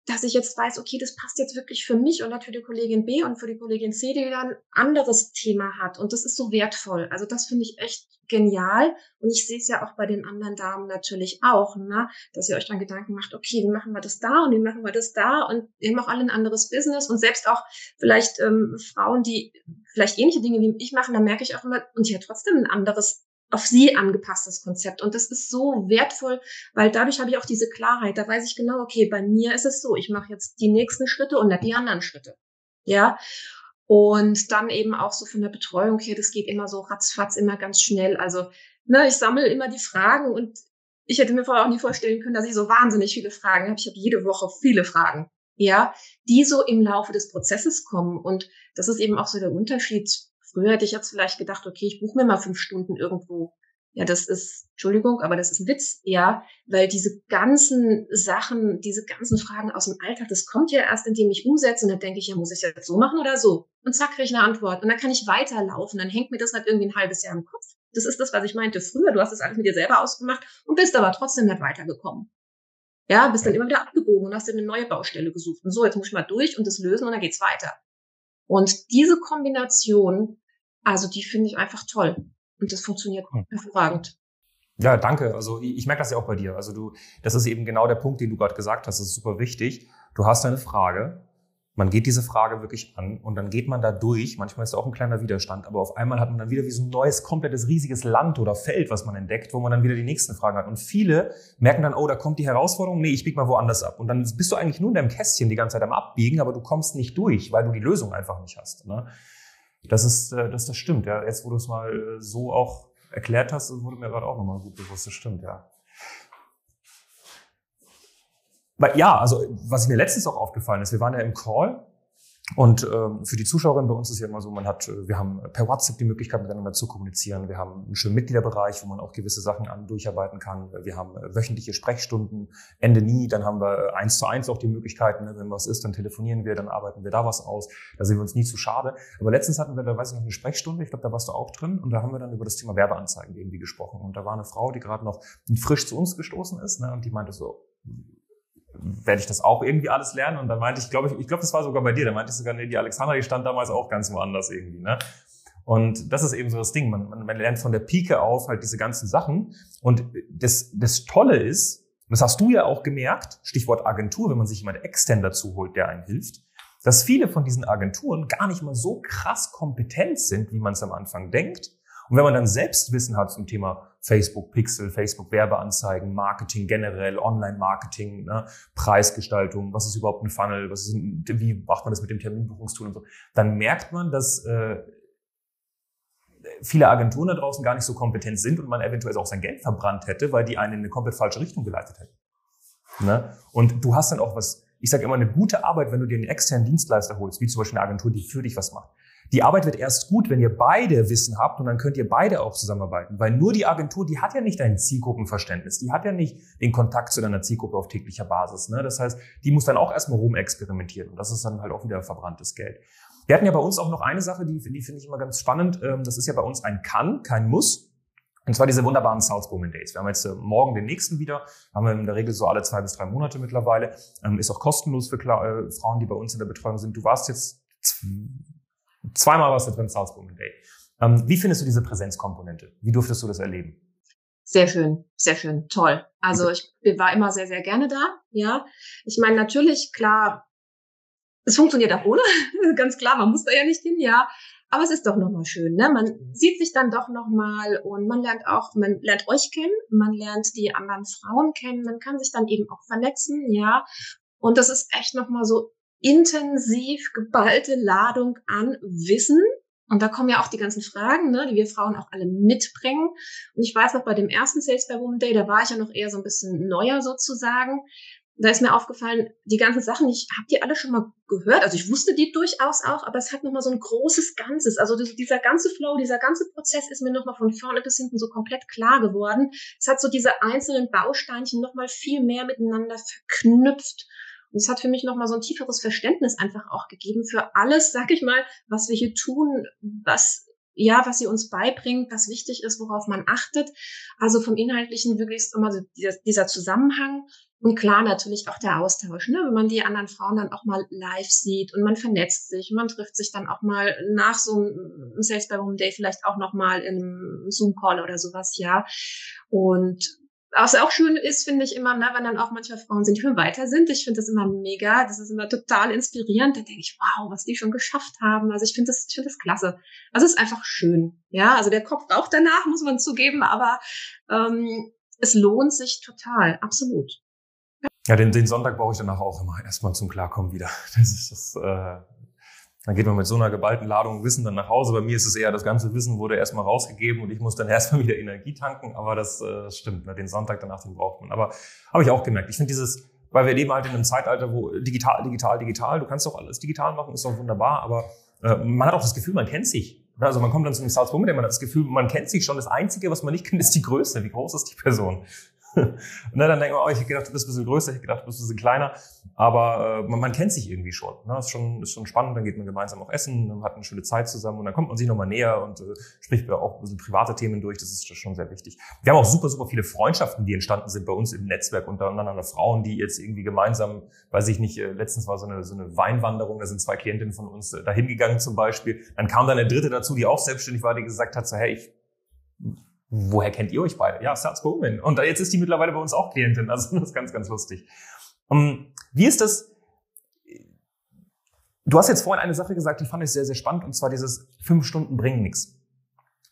dass ich jetzt weiß, okay, das passt jetzt wirklich für mich und für die Kollegin B und für die Kollegin C, die dann ein anderes Thema hat. Und das ist so wertvoll. Also das finde ich echt genial. Und ich sehe es ja auch bei den anderen Damen natürlich auch, ne? dass ihr euch dann Gedanken macht, okay, wie machen wir das da und wie machen wir das da? Und wir haben auch alle ein anderes Business und selbst auch vielleicht ähm, Frauen, die vielleicht ähnliche Dinge wie ich machen, da merke ich auch immer, und habe trotzdem ein anderes auf sie angepasstes Konzept. Und das ist so wertvoll, weil dadurch habe ich auch diese Klarheit. Da weiß ich genau, okay, bei mir ist es so, ich mache jetzt die nächsten Schritte und nicht die anderen Schritte. Ja. Und dann eben auch so von der Betreuung her, das geht immer so ratzfatz, immer ganz schnell. Also, ne, ich sammle immer die Fragen und ich hätte mir vorher auch nie vorstellen können, dass ich so wahnsinnig viele Fragen habe. Ich habe jede Woche viele Fragen, ja, die so im Laufe des Prozesses kommen. Und das ist eben auch so der Unterschied Früher hätte ich jetzt vielleicht gedacht, okay, ich buche mir mal fünf Stunden irgendwo. Ja, das ist, Entschuldigung, aber das ist ein Witz, ja, weil diese ganzen Sachen, diese ganzen Fragen aus dem Alltag, das kommt ja erst, indem ich umsetze und dann denke ich, ja, muss ich jetzt so machen oder so? Und zack, kriege ich eine Antwort und dann kann ich weiterlaufen, dann hängt mir das halt irgendwie ein halbes Jahr im Kopf. Das ist das, was ich meinte früher. Du hast das alles mit dir selber ausgemacht und bist aber trotzdem nicht weitergekommen. Ja, bist dann immer wieder abgebogen und hast dir eine neue Baustelle gesucht. Und so, jetzt muss ich mal durch und das lösen und dann geht's weiter. Und diese Kombination, also die finde ich einfach toll. Und das funktioniert hm. hervorragend. Ja, danke. Also ich, merke das ja auch bei dir. Also du, das ist eben genau der Punkt, den du gerade gesagt hast. Das ist super wichtig. Du hast eine Frage. Man geht diese Frage wirklich an und dann geht man da durch. Manchmal ist da auch ein kleiner Widerstand, aber auf einmal hat man dann wieder wie so ein neues, komplettes, riesiges Land oder Feld, was man entdeckt, wo man dann wieder die nächsten Fragen hat. Und viele merken dann, oh, da kommt die Herausforderung, nee, ich biege mal woanders ab. Und dann bist du eigentlich nur in deinem Kästchen die ganze Zeit am Abbiegen, aber du kommst nicht durch, weil du die Lösung einfach nicht hast. Ne? Das ist, äh, das, das stimmt, ja. Jetzt, wo du es mal äh, so auch erklärt hast, wurde mir gerade auch nochmal gut bewusst, das stimmt, ja. Ja, also was mir letztens auch aufgefallen ist, wir waren ja im Call und ähm, für die Zuschauerinnen bei uns ist ja immer so, man hat, äh, wir haben per WhatsApp die Möglichkeit miteinander zu kommunizieren. Wir haben einen schönen Mitgliederbereich, wo man auch gewisse Sachen an durcharbeiten kann. Wir haben äh, wöchentliche Sprechstunden, Ende nie. Dann haben wir äh, eins zu eins auch die Möglichkeiten, ne, wenn was ist, dann telefonieren wir, dann arbeiten wir da was aus. Da sind wir uns nie zu schade. Aber letztens hatten wir, da weiß ich noch, eine Sprechstunde. Ich glaube, da warst du auch drin. Und da haben wir dann über das Thema Werbeanzeigen irgendwie gesprochen. Und da war eine Frau, die gerade noch frisch zu uns gestoßen ist, ne, und die meinte so, werde ich das auch irgendwie alles lernen? Und dann meinte ich, glaube ich, ich glaube, das war sogar bei dir, da meinte ich sogar, nee, die Alexandra, die stand damals auch ganz woanders irgendwie, ne? Und das ist eben so das Ding. Man, man, man lernt von der Pike auf halt diese ganzen Sachen. Und das, das Tolle ist, das hast du ja auch gemerkt, Stichwort Agentur, wenn man sich jemand extern dazu holt, der einem hilft, dass viele von diesen Agenturen gar nicht mal so krass kompetent sind, wie man es am Anfang denkt. Und wenn man dann Selbstwissen hat zum Thema Facebook Pixel, Facebook Werbeanzeigen, Marketing generell, Online-Marketing, ne, Preisgestaltung, was ist überhaupt ein Funnel, was ist ein, wie macht man das mit dem Terminbuchungstool und so, dann merkt man, dass äh, viele Agenturen da draußen gar nicht so kompetent sind und man eventuell auch sein Geld verbrannt hätte, weil die einen in eine komplett falsche Richtung geleitet hätten. Ne? Und du hast dann auch was, ich sage immer, eine gute Arbeit, wenn du dir einen externen Dienstleister holst, wie zum Beispiel eine Agentur, die für dich was macht. Die Arbeit wird erst gut, wenn ihr beide Wissen habt und dann könnt ihr beide auch zusammenarbeiten. Weil nur die Agentur, die hat ja nicht dein Zielgruppenverständnis, die hat ja nicht den Kontakt zu deiner Zielgruppe auf täglicher Basis. Ne? Das heißt, die muss dann auch erstmal rumexperimentieren und das ist dann halt auch wieder verbranntes Geld. Wir hatten ja bei uns auch noch eine Sache, die, die finde ich immer ganz spannend. Ähm, das ist ja bei uns ein Kann, kein Muss. Und zwar diese wunderbaren South Bowman Days. Wir haben jetzt äh, morgen den nächsten wieder. Haben wir in der Regel so alle zwei bis drei Monate mittlerweile. Ähm, ist auch kostenlos für äh, Frauen, die bei uns in der Betreuung sind. Du warst jetzt Zweimal warst du beim Salzburg Day. Ähm, wie findest du diese Präsenzkomponente? Wie durftest du das erleben? Sehr schön, sehr schön, toll. Also ich war immer sehr, sehr gerne da. Ja, ich meine natürlich klar, es funktioniert auch ohne, ganz klar. Man muss da ja nicht hin, ja. Aber es ist doch nochmal schön, ne? Man sieht sich dann doch nochmal und man lernt auch, man lernt euch kennen, man lernt die anderen Frauen kennen, man kann sich dann eben auch vernetzen, ja. Und das ist echt nochmal so intensiv geballte Ladung an Wissen. Und da kommen ja auch die ganzen Fragen, ne, die wir Frauen auch alle mitbringen. Und ich weiß noch, bei dem ersten Sales by Woman Day, da war ich ja noch eher so ein bisschen neuer sozusagen. Da ist mir aufgefallen, die ganzen Sachen, ich habe die alle schon mal gehört. Also ich wusste die durchaus auch, aber es hat nochmal so ein großes Ganzes. Also dieser ganze Flow, dieser ganze Prozess ist mir nochmal von vorne bis hinten so komplett klar geworden. Es hat so diese einzelnen Bausteinchen nochmal viel mehr miteinander verknüpft. Und es hat für mich nochmal so ein tieferes Verständnis einfach auch gegeben für alles, sag ich mal, was wir hier tun, was ja, was sie uns beibringt, was wichtig ist, worauf man achtet. Also vom Inhaltlichen wirklich immer so dieser Zusammenhang und klar natürlich auch der Austausch, ne? wenn man die anderen Frauen dann auch mal live sieht und man vernetzt sich und man trifft sich dann auch mal nach so einem Sales by Woman Day vielleicht auch noch mal in einem Zoom-Call oder sowas, ja. Und was auch schön ist, finde ich immer, ne, wenn dann auch manchmal Frauen sind, die schon weiter sind. Ich finde das immer mega. Das ist immer total inspirierend. Da denke ich, wow, was die schon geschafft haben. Also ich finde das, ich finde das klasse. Also es ist einfach schön. Ja, also der Kopf raucht danach, muss man zugeben, aber ähm, es lohnt sich total, absolut. Ja, den, den Sonntag brauche ich danach auch immer erstmal zum Klarkommen wieder. Das ist das, äh, dann geht man mit so einer geballten Ladung Wissen dann nach Hause. Bei mir ist es eher, das ganze Wissen wurde erstmal rausgegeben und ich muss dann erstmal wieder Energie tanken. Aber das äh, stimmt, ne? den Sonntag danach, den braucht man. Aber habe ich auch gemerkt. Ich finde dieses, weil wir leben halt in einem Zeitalter, wo digital, digital, digital, du kannst doch alles digital machen, ist doch wunderbar, aber äh, man hat auch das Gefühl, man kennt sich. Also man kommt dann zu einem Woman, man hat das Gefühl, man kennt sich schon. Das Einzige, was man nicht kennt, ist die Größe. Wie groß ist die Person? Und dann denkt man, oh, ich hätte gedacht, du bist ein bisschen größer, ich hätte gedacht, du bist ein bisschen kleiner. Aber äh, man, man kennt sich irgendwie schon. Ne? Ist schon. Ist schon spannend, dann geht man gemeinsam auch essen, hat eine schöne Zeit zusammen und dann kommt man sich nochmal näher und äh, spricht auch ein bisschen private Themen durch. Das ist schon sehr wichtig. Wir haben auch super, super viele Freundschaften, die entstanden sind bei uns im Netzwerk, untereinander Frauen, die jetzt irgendwie gemeinsam, weiß ich nicht, äh, letztens war so eine, so eine Weinwanderung, da sind zwei Klientinnen von uns äh, dahin gegangen zum Beispiel. Dann kam dann eine dritte dazu, die auch selbstständig war, die gesagt hat, so, hey, ich woher kennt ihr euch beide? Ja, Sats Bowman. Und jetzt ist die mittlerweile bei uns auch Klientin. Also das ist ganz, ganz lustig. Um, ähm, wie ist das? Du hast jetzt vorhin eine Sache gesagt, die fand ich sehr, sehr spannend, und zwar dieses fünf Stunden bringen nichts.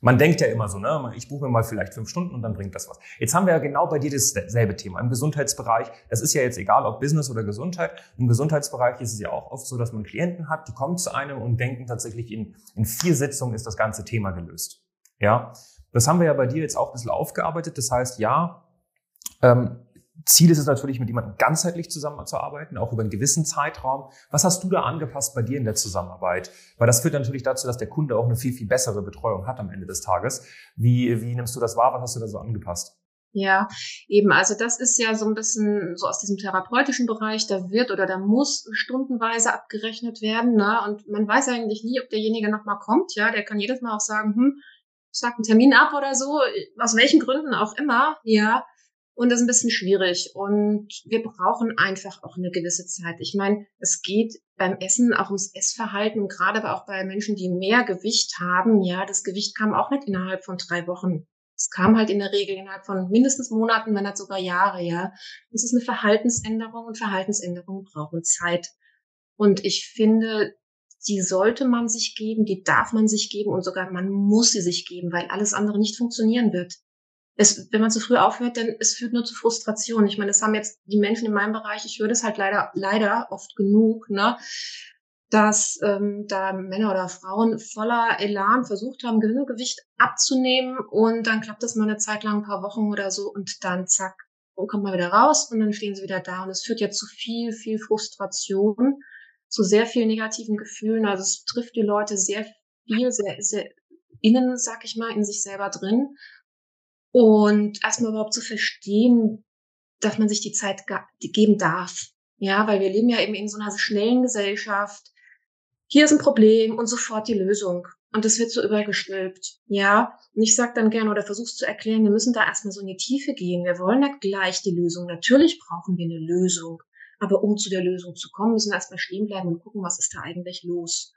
Man denkt ja immer so, ne, ich buche mir mal vielleicht fünf Stunden und dann bringt das was. Jetzt haben wir ja genau bei dir dasselbe Thema. Im Gesundheitsbereich, das ist ja jetzt egal, ob Business oder Gesundheit. Im Gesundheitsbereich ist es ja auch oft so, dass man Klienten hat, die kommen zu einem und denken tatsächlich in, in vier Sitzungen ist das ganze Thema gelöst. Ja. Das haben wir ja bei dir jetzt auch ein bisschen aufgearbeitet. Das heißt, ja, ähm, Ziel ist es natürlich, mit jemandem ganzheitlich zusammenzuarbeiten, auch über einen gewissen Zeitraum. Was hast du da angepasst bei dir in der Zusammenarbeit? Weil das führt natürlich dazu, dass der Kunde auch eine viel, viel bessere Betreuung hat am Ende des Tages. Wie, wie nimmst du das wahr? Was hast du da so angepasst? Ja, eben. Also das ist ja so ein bisschen so aus diesem therapeutischen Bereich. Da wird oder da muss stundenweise abgerechnet werden. Ne? Und man weiß eigentlich nie, ob derjenige nochmal kommt. Ja, der kann jedes Mal auch sagen, hm, sag einen Termin ab oder so, aus welchen Gründen auch immer, ja. Und das ist ein bisschen schwierig. Und wir brauchen einfach auch eine gewisse Zeit. Ich meine, es geht beim Essen auch ums Essverhalten, gerade aber auch bei Menschen, die mehr Gewicht haben. Ja, das Gewicht kam auch nicht innerhalb von drei Wochen. Es kam halt in der Regel innerhalb von mindestens Monaten, wenn nicht sogar Jahre, ja. Es ist eine Verhaltensänderung und Verhaltensänderungen brauchen Zeit. Und ich finde, die sollte man sich geben, die darf man sich geben und sogar man muss sie sich geben, weil alles andere nicht funktionieren wird. Es, wenn man zu früh aufhört, dann es führt nur zu Frustration. Ich meine, das haben jetzt die Menschen in meinem Bereich, ich höre das halt leider, leider oft genug, ne, dass ähm, da Männer oder Frauen voller Elan versucht haben, Gewicht abzunehmen und dann klappt das mal eine Zeit lang, ein paar Wochen oder so und dann zack, und kommt man wieder raus und dann stehen sie wieder da und es führt ja zu viel, viel Frustration zu sehr vielen negativen Gefühlen. Also es trifft die Leute sehr viel, sehr, sehr innen, sag ich mal, in sich selber drin. Und erstmal überhaupt zu verstehen, dass man sich die Zeit geben darf. Ja, weil wir leben ja eben in so einer schnellen Gesellschaft. Hier ist ein Problem und sofort die Lösung. Und das wird so übergestülpt. Ja, und ich sag dann gerne oder versuch's zu erklären, wir müssen da erstmal so in die Tiefe gehen. Wir wollen nicht gleich die Lösung. Natürlich brauchen wir eine Lösung. Aber um zu der Lösung zu kommen, müssen wir erstmal stehen bleiben und gucken, was ist da eigentlich los.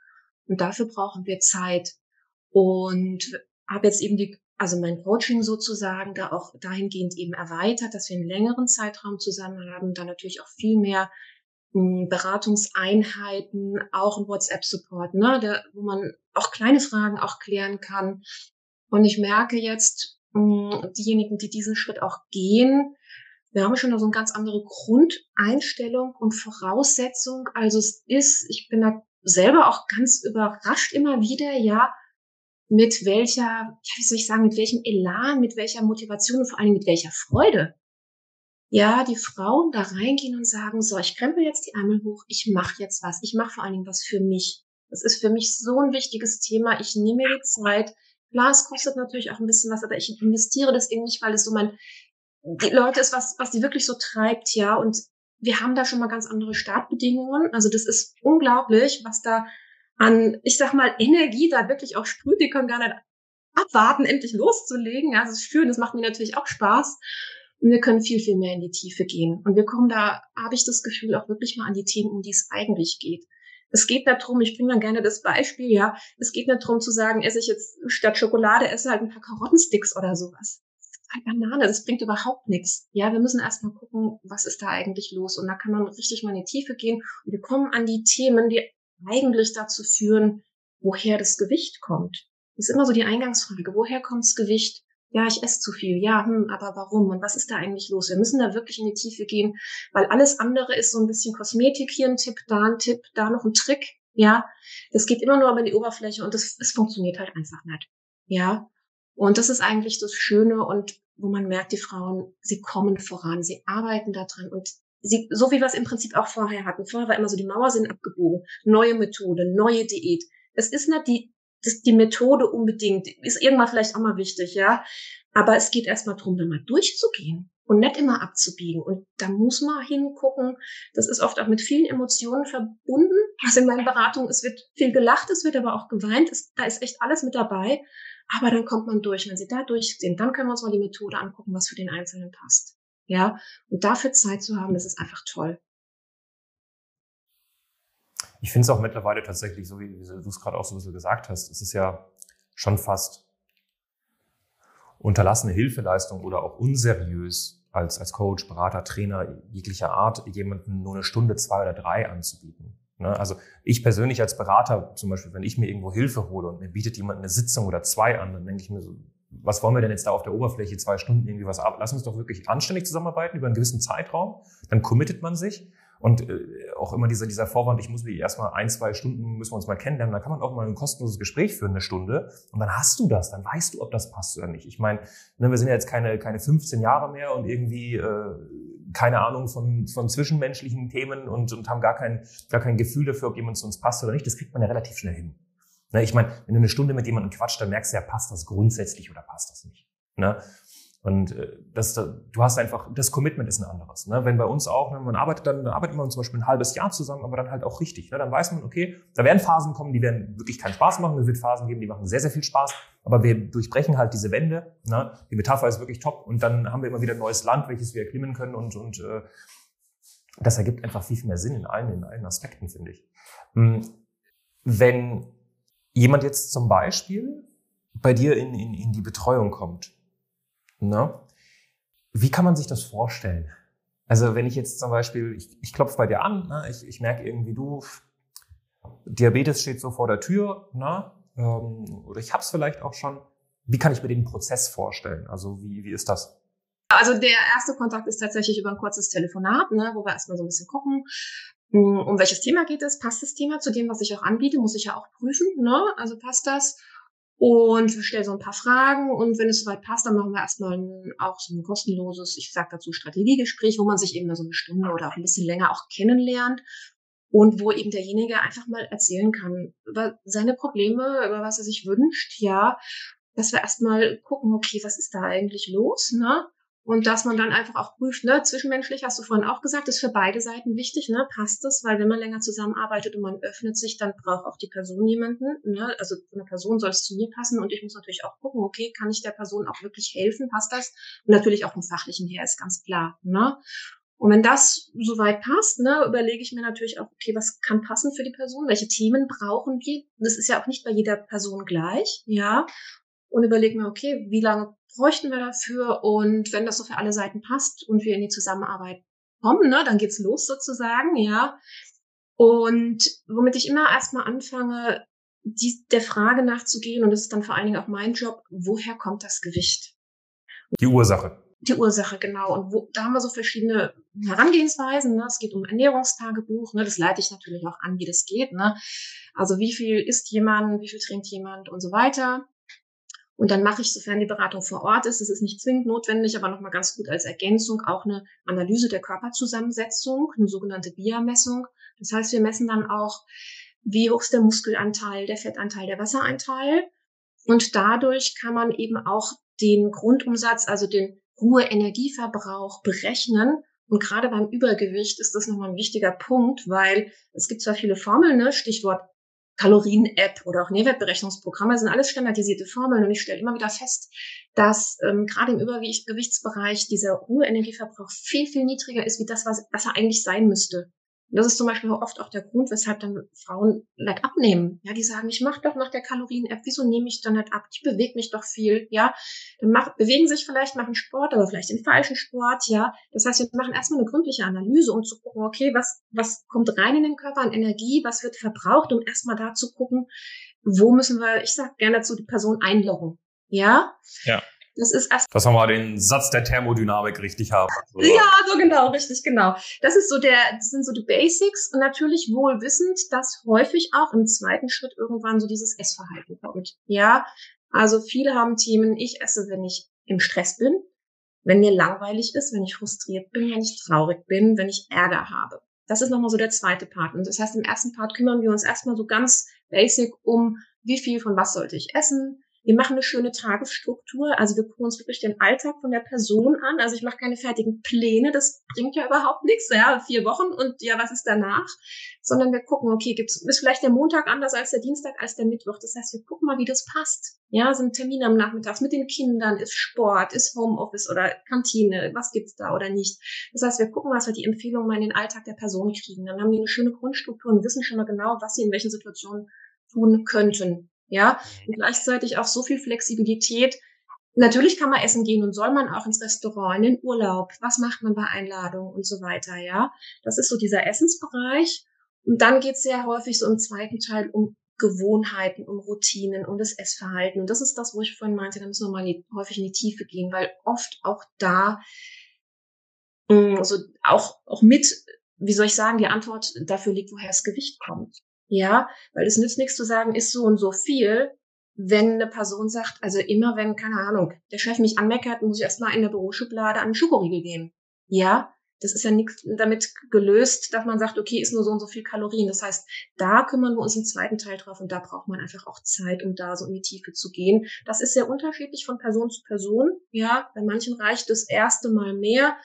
Und dafür brauchen wir Zeit. Und habe jetzt eben die, also mein Coaching sozusagen da auch dahingehend eben erweitert, dass wir einen längeren Zeitraum zusammen haben, dann natürlich auch viel mehr hm, Beratungseinheiten, auch ein WhatsApp-Support, ne, der, wo man auch kleine Fragen auch klären kann. Und ich merke jetzt, hm, diejenigen, die diesen Schritt auch gehen, wir haben schon so eine ganz andere Grundeinstellung und Voraussetzung. Also es ist, ich bin da selber auch ganz überrascht immer wieder, ja, mit welcher, wie soll ich sagen, mit welchem Elan, mit welcher Motivation und vor allem mit welcher Freude. Ja, die Frauen da reingehen und sagen, so, ich krempel jetzt die Ärmel hoch, ich mache jetzt was, ich mache vor allen Dingen was für mich. Das ist für mich so ein wichtiges Thema. Ich nehme mir die Zeit. Klar, es kostet natürlich auch ein bisschen was, aber ich investiere das eben nicht, weil es so mein die Leute ist was, was die wirklich so treibt, ja. Und wir haben da schon mal ganz andere Startbedingungen. Also das ist unglaublich, was da an, ich sag mal, Energie da wirklich auch sprüht. Die können gar nicht abwarten, endlich loszulegen. Ja, das ist schön, das macht mir natürlich auch Spaß. Und wir können viel, viel mehr in die Tiefe gehen. Und wir kommen da, habe ich das Gefühl, auch wirklich mal an die Themen, um die es eigentlich geht. Es geht darum, ich bringe dann gerne das Beispiel, ja, es geht nicht darum zu sagen, esse ich jetzt statt Schokolade, esse halt ein paar Karottensticks oder sowas. Banane, das bringt überhaupt nichts. Ja, wir müssen erstmal gucken, was ist da eigentlich los. Und da kann man richtig mal in die Tiefe gehen. Und wir kommen an die Themen, die eigentlich dazu führen, woher das Gewicht kommt. Das ist immer so die Eingangsfrage. Woher kommt das Gewicht? Ja, ich esse zu viel. Ja, hm, aber warum? Und was ist da eigentlich los? Wir müssen da wirklich in die Tiefe gehen, weil alles andere ist so ein bisschen Kosmetik. Hier ein Tipp, da ein Tipp, da noch ein Trick. Ja, das geht immer nur aber in die Oberfläche und das, es funktioniert halt einfach nicht. Ja, und das ist eigentlich das Schöne und wo man merkt, die Frauen, sie kommen voran, sie arbeiten da dran und sie, so wie wir es im Prinzip auch vorher hatten. Vorher war immer so, die Mauer sind abgebogen, neue Methode, neue Diät. Es ist nicht die das, die Methode unbedingt, ist irgendwann vielleicht auch mal wichtig, ja. Aber es geht erstmal darum, da mal durchzugehen und nicht immer abzubiegen. Und da muss man hingucken. Das ist oft auch mit vielen Emotionen verbunden. Also in meinen Beratungen, es wird viel gelacht, es wird aber auch geweint. Es, da ist echt alles mit dabei. Aber dann kommt man durch. Wenn Sie da durch sind, dann können wir uns mal die Methode angucken, was für den Einzelnen passt. Ja. Und dafür Zeit zu haben, das ist einfach toll. Ich finde es auch mittlerweile tatsächlich, so wie, wie du es gerade auch so ein bisschen gesagt hast, es ist ja schon fast unterlassene Hilfeleistung oder auch unseriös als, als Coach, Berater, Trainer jeglicher Art, jemanden nur eine Stunde, zwei oder drei anzubieten. Ne? Also ich persönlich als Berater, zum Beispiel, wenn ich mir irgendwo Hilfe hole und mir bietet jemand eine Sitzung oder zwei an, dann denke ich mir so, was wollen wir denn jetzt da auf der Oberfläche zwei Stunden irgendwie was ab? Lass uns doch wirklich anständig zusammenarbeiten über einen gewissen Zeitraum. Dann committet man sich und äh, auch immer dieser, dieser Vorwand, ich muss mich erstmal ein, zwei Stunden, müssen wir uns mal kennenlernen, dann kann man auch mal ein kostenloses Gespräch führen, eine Stunde. Und dann hast du das, dann weißt du, ob das passt oder nicht. Ich meine, ne, wir sind ja jetzt keine, keine 15 Jahre mehr und irgendwie äh, keine Ahnung von, von zwischenmenschlichen Themen und, und haben gar kein, gar kein Gefühl dafür, ob jemand zu uns passt oder nicht. Das kriegt man ja relativ schnell hin. Ne, ich meine, wenn du eine Stunde mit jemandem quatscht, dann merkst du ja, passt das grundsätzlich oder passt das nicht. Ne? Und äh, das, du hast einfach, das Commitment ist ein anderes. Ne? Wenn bei uns auch, ne, man arbeitet dann, dann arbeitet man zum Beispiel ein halbes Jahr zusammen, aber dann halt auch richtig. Ne? Dann weiß man, okay, da werden Phasen kommen, die werden wirklich keinen Spaß machen, es wird Phasen geben, die machen sehr, sehr viel Spaß, aber wir durchbrechen halt diese Wände. Ne? Die Metapher ist wirklich top und dann haben wir immer wieder ein neues Land, welches wir erklimmen können und, und äh, das ergibt einfach viel, viel mehr Sinn in allen, in allen Aspekten, finde ich. Hm, wenn jemand jetzt zum Beispiel bei dir in, in, in die Betreuung kommt, Ne? Wie kann man sich das vorstellen? Also wenn ich jetzt zum Beispiel, ich, ich klopfe bei dir an, ne? ich, ich merke irgendwie, du, Diabetes steht so vor der Tür, ne? Ähm, oder ich habe es vielleicht auch schon. Wie kann ich mir den Prozess vorstellen? Also wie, wie ist das? Also der erste Kontakt ist tatsächlich über ein kurzes Telefonat, ne, wo wir erstmal so ein bisschen gucken, hm, um welches Thema geht es, passt das Thema zu dem, was ich auch anbiete, muss ich ja auch prüfen, ne? Also passt das? Und wir stellen so ein paar Fragen und wenn es soweit passt, dann machen wir erstmal ein, auch so ein kostenloses, ich sage dazu Strategiegespräch, wo man sich eben so eine Stunde oder auch ein bisschen länger auch kennenlernt und wo eben derjenige einfach mal erzählen kann über seine Probleme, über was er sich wünscht, ja, dass wir erstmal gucken, okay, was ist da eigentlich los, ne? Und dass man dann einfach auch prüft, ne, zwischenmenschlich, hast du vorhin auch gesagt, ist für beide Seiten wichtig, ne, passt es, weil wenn man länger zusammenarbeitet und man öffnet sich, dann braucht auch die Person jemanden, ne, also der Person soll es zu mir passen und ich muss natürlich auch gucken, okay, kann ich der Person auch wirklich helfen, passt das? Und natürlich auch vom Fachlichen her ist ganz klar, ne. Und wenn das soweit passt, ne, überlege ich mir natürlich auch, okay, was kann passen für die Person? Welche Themen brauchen wir? Das ist ja auch nicht bei jeder Person gleich, ja. Und überlege mir, okay, wie lange bräuchten wir dafür? Und wenn das so für alle Seiten passt und wir in die Zusammenarbeit kommen, ne, dann geht's los sozusagen, ja. Und womit ich immer erstmal anfange, die, der Frage nachzugehen, und das ist dann vor allen Dingen auch mein Job, woher kommt das Gewicht? Die Ursache. Die Ursache, genau. Und wo, da haben wir so verschiedene Herangehensweisen. Ne? Es geht um Ernährungstagebuch. Ne? Das leite ich natürlich auch an, wie das geht. Ne? Also wie viel isst jemand, wie viel trinkt jemand und so weiter. Und dann mache ich, sofern die Beratung vor Ort ist, das ist nicht zwingend notwendig, aber nochmal ganz gut als Ergänzung auch eine Analyse der Körperzusammensetzung, eine sogenannte BIA-Messung. Das heißt, wir messen dann auch, wie hoch ist der Muskelanteil, der Fettanteil, der Wassereinteil. Und dadurch kann man eben auch den Grundumsatz, also den Ruhe-Energieverbrauch berechnen. Und gerade beim Übergewicht ist das nochmal ein wichtiger Punkt, weil es gibt zwar viele Formeln, ne? Stichwort Kalorien-App oder auch Nährwertberechnungsprogramme sind alles standardisierte Formeln und ich stelle immer wieder fest, dass ähm, gerade im Übergewichtsbereich dieser Ruheenergieverbrauch viel, viel niedriger ist, wie das, was, was er eigentlich sein müsste. Und das ist zum Beispiel oft auch der Grund, weshalb dann Frauen like abnehmen. Ja, die sagen, ich mache doch nach der Kalorien-App, wieso nehme ich dann nicht ab? Ich bewege mich doch viel, ja. Dann mach, bewegen sich vielleicht, machen Sport, aber vielleicht den falschen Sport, ja. Das heißt, wir machen erstmal eine gründliche Analyse, um zu gucken, okay, was, was kommt rein in den Körper an Energie, was wird verbraucht, um erstmal da zu gucken, wo müssen wir, ich sag gerne dazu, die Person einloggen. Ja? Ja. Das ist erst. Dass wir mal den Satz der Thermodynamik richtig haben. So. Ja, so genau, richtig, genau. Das ist so der, das sind so die Basics und natürlich wohl wissend, dass häufig auch im zweiten Schritt irgendwann so dieses Essverhalten kommt. Ja, also viele haben Themen, ich esse, wenn ich im Stress bin, wenn mir langweilig ist, wenn ich frustriert bin, wenn ich traurig bin, wenn ich Ärger habe. Das ist nochmal so der zweite Part. Und das heißt, im ersten Part kümmern wir uns erstmal so ganz basic um, wie viel von was sollte ich essen, wir machen eine schöne Tagesstruktur. Also wir gucken uns wirklich den Alltag von der Person an. Also ich mache keine fertigen Pläne. Das bringt ja überhaupt nichts. Ja, vier Wochen und ja, was ist danach? Sondern wir gucken, okay, gibt's, ist vielleicht der Montag anders als der Dienstag, als der Mittwoch. Das heißt, wir gucken mal, wie das passt. Ja, sind Termine am Nachmittag mit den Kindern, ist Sport, ist Homeoffice oder Kantine, was gibt's da oder nicht. Das heißt, wir gucken, was wir die Empfehlungen mal in den Alltag der Person kriegen. Dann haben die eine schöne Grundstruktur und wissen schon mal genau, was sie in welchen Situationen tun könnten. Ja, und gleichzeitig auch so viel Flexibilität. Natürlich kann man essen gehen und soll man auch ins Restaurant, in den Urlaub. Was macht man bei Einladungen und so weiter, ja? Das ist so dieser Essensbereich. Und dann geht es sehr häufig so im zweiten Teil um Gewohnheiten, um Routinen, um das Essverhalten. Und das ist das, wo ich vorhin meinte, da müssen wir mal häufig in die Tiefe gehen, weil oft auch da, also auch, auch mit, wie soll ich sagen, die Antwort dafür liegt, woher das Gewicht kommt. Ja, weil es nützt nichts zu sagen, ist so und so viel, wenn eine Person sagt, also immer wenn, keine Ahnung, der Chef mich anmeckert, muss ich erstmal in der Büroschublade an den Schokoriegel gehen. Ja, das ist ja nichts damit gelöst, dass man sagt, okay, ist nur so und so viel Kalorien. Das heißt, da kümmern wir uns im zweiten Teil drauf und da braucht man einfach auch Zeit, um da so in die Tiefe zu gehen. Das ist sehr unterschiedlich von Person zu Person. Ja, bei manchen reicht das erste Mal mehr.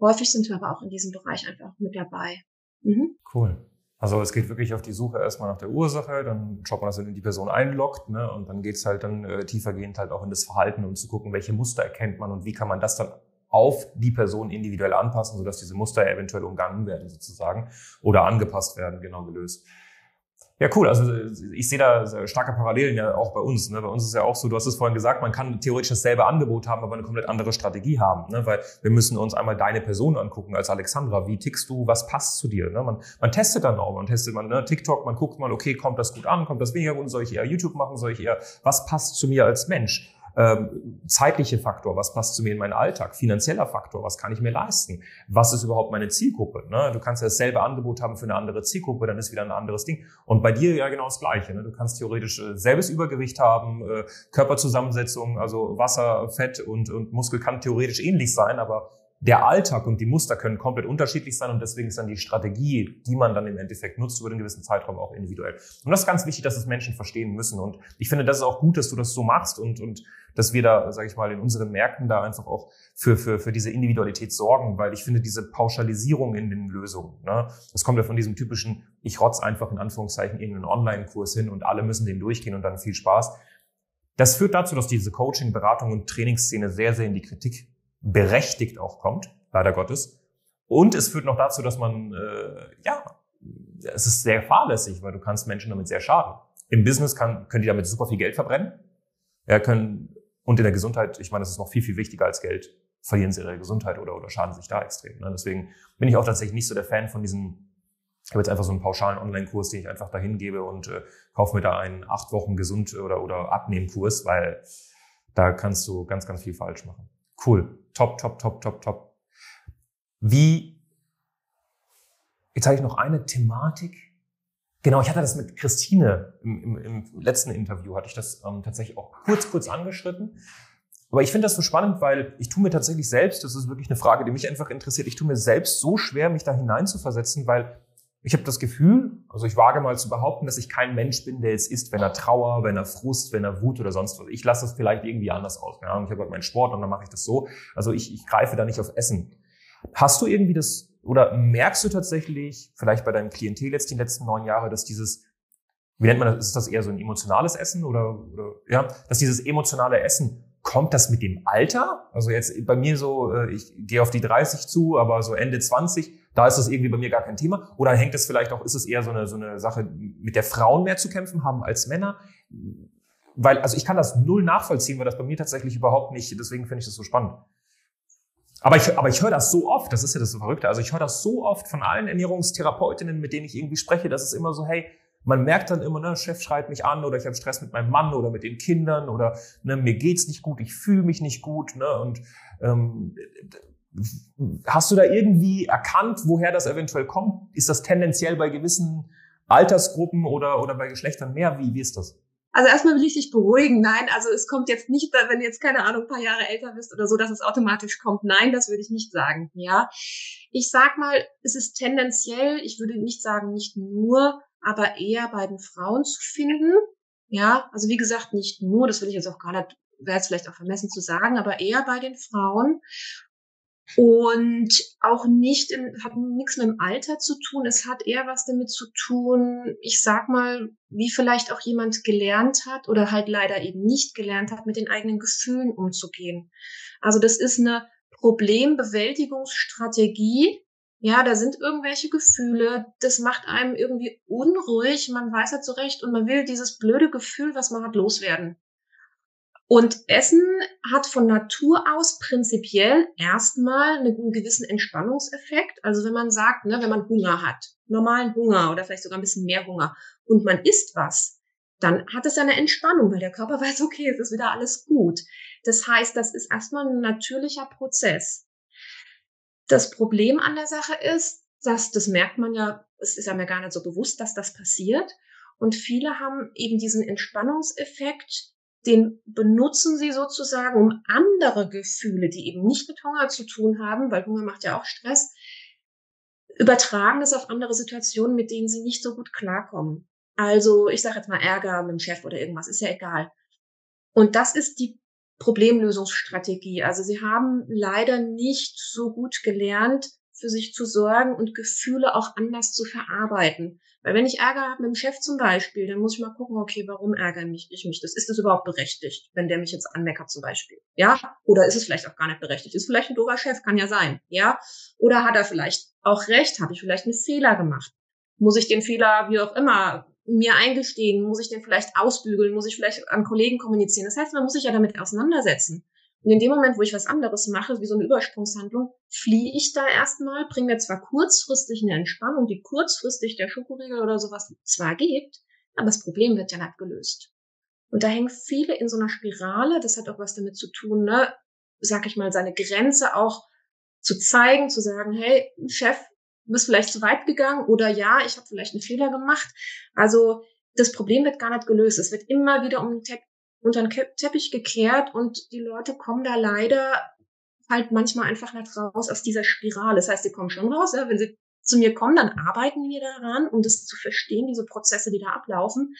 Häufig sind wir aber auch in diesem Bereich einfach mit dabei. Mhm. Cool. Also es geht wirklich auf die Suche erstmal nach der Ursache, dann schaut man, dass man die Person einloggt ne? und dann geht's halt dann äh, tiefergehend halt auch in das Verhalten, um zu gucken, welche Muster erkennt man und wie kann man das dann auf die Person individuell anpassen, sodass diese Muster eventuell umgangen werden sozusagen oder angepasst werden, genau gelöst. Ja, cool. Also ich sehe da starke Parallelen ja auch bei uns. Ne? Bei uns ist ja auch so, du hast es vorhin gesagt, man kann theoretisch dasselbe Angebot haben, aber eine komplett andere Strategie haben. Ne? Weil wir müssen uns einmal deine Person angucken als Alexandra. Wie tickst du? Was passt zu dir? Ne? Man, man testet dann auch. Man testet man ne? TikTok, man guckt mal, okay, kommt das gut an? Kommt das weniger gut? Soll ich eher YouTube machen? Soll ich eher, was passt zu mir als Mensch? Ähm, zeitliche Faktor, was passt zu mir in meinen Alltag, finanzieller Faktor, was kann ich mir leisten, was ist überhaupt meine Zielgruppe. Ne? Du kannst ja dasselbe Angebot haben für eine andere Zielgruppe, dann ist wieder ein anderes Ding. Und bei dir ja genau das Gleiche. Ne? Du kannst theoretisch äh, selbes Übergewicht haben, äh, Körperzusammensetzung, also Wasser, Fett und, und Muskel kann theoretisch ähnlich sein, aber der Alltag und die Muster können komplett unterschiedlich sein und deswegen ist dann die Strategie, die man dann im Endeffekt nutzt, über einen gewissen Zeitraum auch individuell. Und das ist ganz wichtig, dass es Menschen verstehen müssen. Und ich finde, das ist auch gut, dass du das so machst und, und dass wir da, sage ich mal, in unseren Märkten da einfach auch für, für, für diese Individualität sorgen, weil ich finde diese Pauschalisierung in den Lösungen, ne, das kommt ja von diesem typischen, ich rotz einfach in Anführungszeichen irgendeinen Online-Kurs hin und alle müssen den durchgehen und dann viel Spaß. Das führt dazu, dass diese Coaching, Beratung und Trainingsszene sehr, sehr in die Kritik berechtigt auch kommt, leider Gottes. Und es führt noch dazu, dass man, äh, ja, es ist sehr fahrlässig, weil du kannst Menschen damit sehr schaden. Im Business kann, können die damit super viel Geld verbrennen. Ja, können, und in der Gesundheit, ich meine, das ist noch viel, viel wichtiger als Geld, verlieren sie ihre Gesundheit oder, oder schaden sich da extrem. Ne? Deswegen bin ich auch tatsächlich nicht so der Fan von diesen, ich habe jetzt einfach so einen pauschalen Online-Kurs, den ich einfach dahin gebe und äh, kaufe mir da einen acht Wochen Gesund- oder, oder Abnehmkurs, weil da kannst du ganz, ganz viel falsch machen. Cool. Top, top, top, top, top. Wie, jetzt habe ich noch eine Thematik. Genau, ich hatte das mit Christine im, im, im letzten Interview, hatte ich das ähm, tatsächlich auch kurz, kurz angeschritten. Aber ich finde das so spannend, weil ich tue mir tatsächlich selbst, das ist wirklich eine Frage, die mich einfach interessiert, ich tue mir selbst so schwer, mich da hineinzuversetzen, weil ich habe das Gefühl, also ich wage mal zu behaupten, dass ich kein Mensch bin, der jetzt isst, wenn er Trauer, wenn er Frust, wenn er Wut oder sonst was. Ich lasse das vielleicht irgendwie anders aus. Ja? Ich habe halt meinen Sport und dann mache ich das so. Also ich, ich greife da nicht auf Essen. Hast du irgendwie das, oder merkst du tatsächlich, vielleicht bei deinem Klientel jetzt die letzten neun Jahre, dass dieses wie nennt man das? Ist das eher so ein emotionales Essen oder, oder ja, dass dieses emotionale Essen kommt das mit dem Alter? Also jetzt bei mir so, äh, ich gehe auf die 30 zu, aber so Ende 20, da ist das irgendwie bei mir gar kein Thema. Oder hängt es vielleicht auch, ist es eher so eine, so eine Sache, mit der Frauen mehr zu kämpfen haben als Männer? Weil, also ich kann das null nachvollziehen, weil das bei mir tatsächlich überhaupt nicht, deswegen finde ich das so spannend. Aber ich, aber ich höre das so oft, das ist ja das Verrückte, also ich höre das so oft von allen Ernährungstherapeutinnen, mit denen ich irgendwie spreche, dass es immer so, hey, man merkt dann immer, ne, Chef schreit mich an oder ich habe Stress mit meinem Mann oder mit den Kindern oder ne, mir geht's nicht gut, ich fühle mich nicht gut. Ne, und ähm, hast du da irgendwie erkannt, woher das eventuell kommt? Ist das tendenziell bei gewissen Altersgruppen oder, oder bei Geschlechtern mehr? Wie, wie ist das? Also erstmal will ich dich beruhigen. Nein, also es kommt jetzt nicht, wenn du jetzt keine Ahnung, ein paar Jahre älter bist oder so, dass es automatisch kommt. Nein, das würde ich nicht sagen. Ja, ich sag mal, es ist tendenziell, ich würde nicht sagen, nicht nur aber eher bei den Frauen zu finden. Ja, also wie gesagt, nicht nur, das will ich jetzt auch gar nicht, wäre jetzt vielleicht auch vermessen zu sagen, aber eher bei den Frauen. Und auch nicht in, hat nichts mit dem Alter zu tun. Es hat eher was damit zu tun, ich sag mal, wie vielleicht auch jemand gelernt hat oder halt leider eben nicht gelernt hat, mit den eigenen Gefühlen umzugehen. Also das ist eine Problembewältigungsstrategie, ja, da sind irgendwelche Gefühle, das macht einem irgendwie unruhig, man weiß halt zurecht und man will dieses blöde Gefühl, was man hat, loswerden. Und Essen hat von Natur aus prinzipiell erstmal einen gewissen Entspannungseffekt. Also wenn man sagt, ne, wenn man Hunger hat, normalen Hunger oder vielleicht sogar ein bisschen mehr Hunger und man isst was, dann hat es eine Entspannung, weil der Körper weiß, okay, es ist wieder alles gut. Das heißt, das ist erstmal ein natürlicher Prozess. Das Problem an der Sache ist, dass das merkt man ja, es ist ja mir gar nicht so bewusst, dass das passiert. Und viele haben eben diesen Entspannungseffekt, den benutzen sie sozusagen, um andere Gefühle, die eben nicht mit Hunger zu tun haben, weil Hunger macht ja auch Stress, übertragen es auf andere Situationen, mit denen sie nicht so gut klarkommen. Also ich sage jetzt mal Ärger mit dem Chef oder irgendwas, ist ja egal. Und das ist die Problemlösungsstrategie. Also sie haben leider nicht so gut gelernt, für sich zu sorgen und Gefühle auch anders zu verarbeiten. Weil wenn ich Ärger habe mit dem Chef zum Beispiel, dann muss ich mal gucken, okay, warum ärgere mich, ich mich das? Ist das überhaupt berechtigt, wenn der mich jetzt anmeckert zum Beispiel? Ja? Oder ist es vielleicht auch gar nicht berechtigt? Ist vielleicht ein doofer Chef, kann ja sein. Ja? Oder hat er vielleicht auch recht? Habe ich vielleicht einen Fehler gemacht? Muss ich den Fehler, wie auch immer, mir eingestehen? Muss ich den vielleicht ausbügeln? Muss ich vielleicht an Kollegen kommunizieren? Das heißt, man muss sich ja damit auseinandersetzen. Und in dem Moment, wo ich was anderes mache, wie so eine Übersprungshandlung, fliehe ich da erstmal, bringe mir zwar kurzfristig eine Entspannung, die kurzfristig der Schokoriegel oder sowas zwar gibt, aber das Problem wird ja nicht gelöst. Und da hängen viele in so einer Spirale, das hat auch was damit zu tun, ne, sag ich mal, seine Grenze auch zu zeigen, zu sagen, hey, Chef, du bist vielleicht zu weit gegangen oder ja, ich habe vielleicht einen Fehler gemacht. Also das Problem wird gar nicht gelöst. Es wird immer wieder um den Te unter den Teppich gekehrt und die Leute kommen da leider halt manchmal einfach nicht raus aus dieser Spirale. Das heißt, sie kommen schon raus, ja, wenn sie zu mir kommen, dann arbeiten wir daran, um das zu verstehen, diese Prozesse, die da ablaufen.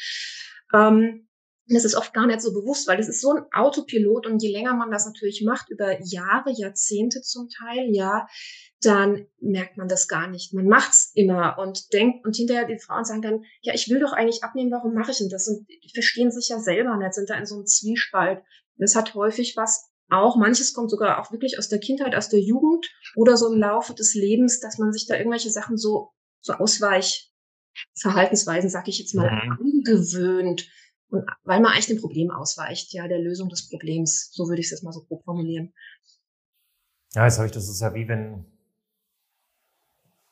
Ähm, das ist oft gar nicht so bewusst, weil das ist so ein Autopilot und je länger man das natürlich macht, über Jahre, Jahrzehnte zum Teil, ja, dann merkt man das gar nicht. Man macht's immer und denkt, und hinterher die Frauen sagen dann, ja, ich will doch eigentlich abnehmen, warum mache ich denn das? Und die verstehen sich ja selber nicht, sind da in so einem Zwiespalt. Das hat häufig was auch, manches kommt sogar auch wirklich aus der Kindheit, aus der Jugend oder so im Laufe des Lebens, dass man sich da irgendwelche Sachen so, so Ausweichverhaltensweisen, sag ich jetzt mal, mhm. angewöhnt. Und weil man eigentlich dem Problem ausweicht, ja, der Lösung des Problems. So würde ich es jetzt mal so grob formulieren. Ja, jetzt habe ich, das ist ja wie wenn,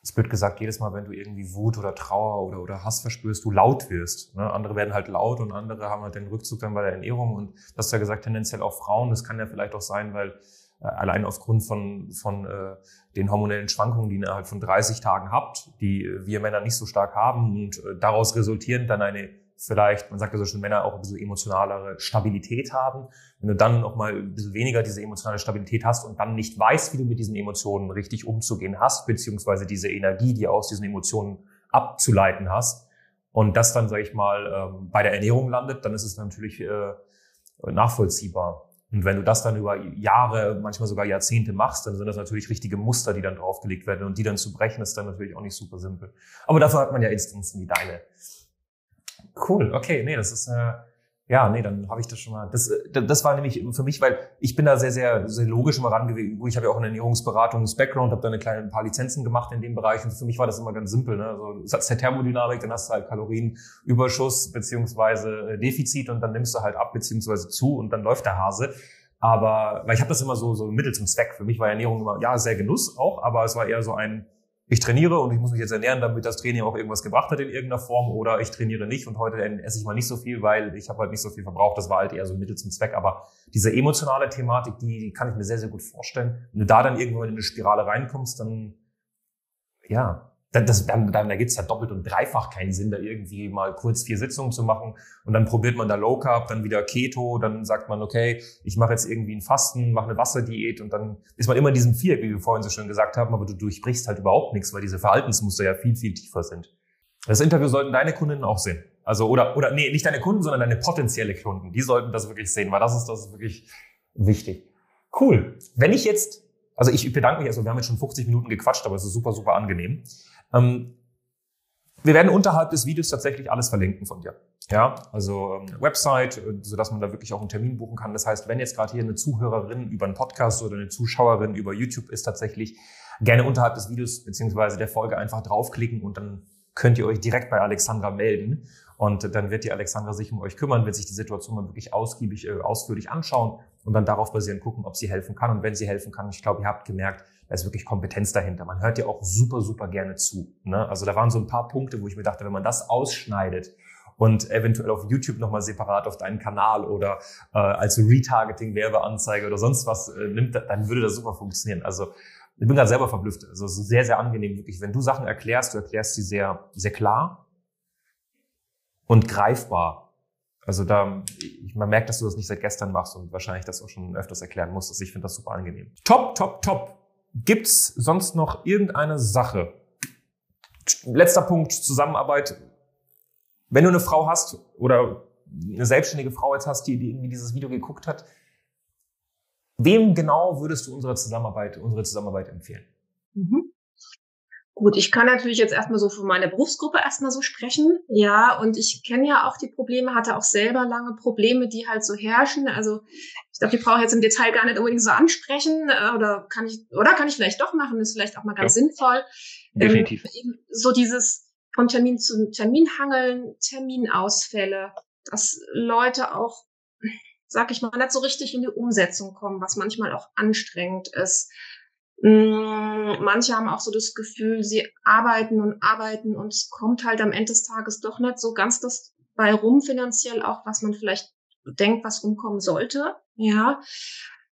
es wird gesagt, jedes Mal, wenn du irgendwie Wut oder Trauer oder, oder Hass verspürst, du laut wirst. Ne? Andere werden halt laut und andere haben halt den Rückzug dann bei der Ernährung. Und das ist ja gesagt, tendenziell auch Frauen. Das kann ja vielleicht auch sein, weil äh, allein aufgrund von, von äh, den hormonellen Schwankungen, die ihr innerhalb von 30 Tagen habt, die wir Männer nicht so stark haben und äh, daraus resultierend dann eine vielleicht, man sagt ja so schon, Männer auch ein bisschen emotionalere Stabilität haben. Wenn du dann noch mal ein bisschen weniger diese emotionale Stabilität hast und dann nicht weißt, wie du mit diesen Emotionen richtig umzugehen hast, beziehungsweise diese Energie, die aus diesen Emotionen abzuleiten hast, und das dann, sage ich mal, ähm, bei der Ernährung landet, dann ist es natürlich äh, nachvollziehbar. Und wenn du das dann über Jahre, manchmal sogar Jahrzehnte machst, dann sind das natürlich richtige Muster, die dann draufgelegt werden. Und die dann zu brechen, ist dann natürlich auch nicht super simpel. Aber dafür hat man ja Instanzen wie deine. Cool, okay, nee, das ist äh, ja, nee, dann habe ich das schon mal. Das, äh, das war nämlich für mich, weil ich bin da sehr, sehr, sehr logisch immer rangegangen. Ich habe ja auch einen Ernährungsberatungs-Background, habe da eine kleine, ein paar Lizenzen gemacht in dem Bereich und für mich war das immer ganz simpel. Ne? Also hast der Thermodynamik, dann hast du halt Kalorienüberschuss beziehungsweise äh, Defizit und dann nimmst du halt ab beziehungsweise zu und dann läuft der Hase. Aber weil ich habe das immer so so Mittel zum Zweck. Für mich war Ernährung immer ja sehr Genuss auch, aber es war eher so ein ich trainiere und ich muss mich jetzt ernähren, damit das Training auch irgendwas gebracht hat in irgendeiner Form oder ich trainiere nicht und heute esse ich mal nicht so viel, weil ich habe halt nicht so viel verbraucht. Das war halt eher so ein Mittel zum Zweck. Aber diese emotionale Thematik, die, kann ich mir sehr, sehr gut vorstellen. Wenn du da dann irgendwann in eine Spirale reinkommst, dann ja, dann, das, dann, dann ergibt es ja doppelt und dreifach keinen Sinn, da irgendwie mal kurz vier Sitzungen zu machen und dann probiert man da Low Carb, dann wieder Keto, dann sagt man, okay, ich mache jetzt irgendwie ein Fasten, mache eine Wasserdiät und dann ist man immer in diesem Viereck, wie wir vorhin so schön gesagt haben, aber du durchbrichst halt überhaupt nichts, weil diese Verhaltensmuster ja viel, viel tiefer sind. Das Interview sollten deine Kundinnen auch sehen. Also, oder, oder, nee, nicht deine Kunden, sondern deine potenzielle Kunden. Die sollten das wirklich sehen, weil das ist, das ist wirklich wichtig. Cool. Wenn ich jetzt, also ich bedanke mich, also wir haben jetzt schon 50 Minuten gequatscht, aber es ist super, super angenehm. Ähm, wir werden unterhalb des Videos tatsächlich alles verlinken von dir. Ja, also ähm, Website, äh, so dass man da wirklich auch einen Termin buchen kann. Das heißt, wenn jetzt gerade hier eine Zuhörerin über einen Podcast oder eine Zuschauerin über YouTube ist, tatsächlich gerne unterhalb des Videos beziehungsweise der Folge einfach draufklicken und dann könnt ihr euch direkt bei Alexandra melden. Und dann wird die Alexandra sich um euch kümmern, wird sich die Situation mal wirklich ausgiebig, äh, ausführlich anschauen und dann darauf basierend gucken, ob sie helfen kann. Und wenn sie helfen kann, ich glaube, ihr habt gemerkt, da ist wirklich Kompetenz dahinter. Man hört ja auch super, super gerne zu. Ne? Also da waren so ein paar Punkte, wo ich mir dachte, wenn man das ausschneidet und eventuell auf YouTube nochmal separat auf deinen Kanal oder äh, als Retargeting, Werbeanzeige oder sonst was äh, nimmt, dann würde das super funktionieren. Also ich bin gerade selber verblüfft. Also sehr, sehr angenehm, wirklich. Wenn du Sachen erklärst, du erklärst sie sehr, sehr klar und greifbar. Also da, ich, man merkt, dass du das nicht seit gestern machst und wahrscheinlich das auch schon öfters erklären musstest. Ich finde das super angenehm. Top, top, top. Gibt's sonst noch irgendeine Sache? Letzter Punkt, Zusammenarbeit. Wenn du eine Frau hast oder eine selbstständige Frau jetzt hast, die, die irgendwie dieses Video geguckt hat, wem genau würdest du unsere Zusammenarbeit, unsere Zusammenarbeit empfehlen? Mhm. Gut, ich kann natürlich jetzt erstmal so für meine Berufsgruppe erstmal so sprechen. Ja, und ich kenne ja auch die Probleme, hatte auch selber lange Probleme, die halt so herrschen. Also ich glaube, die brauche ich jetzt im Detail gar nicht unbedingt so ansprechen. Äh, oder kann ich, oder kann ich vielleicht doch machen, ist vielleicht auch mal ganz ja. sinnvoll. Definitiv. Ähm, so dieses von Termin zu Termin hangeln, Terminausfälle, dass Leute auch, sag ich mal, nicht so richtig in die Umsetzung kommen, was manchmal auch anstrengend ist manche haben auch so das Gefühl, sie arbeiten und arbeiten und es kommt halt am Ende des Tages doch nicht so ganz das bei rum finanziell auch, was man vielleicht denkt, was rumkommen sollte. Ja,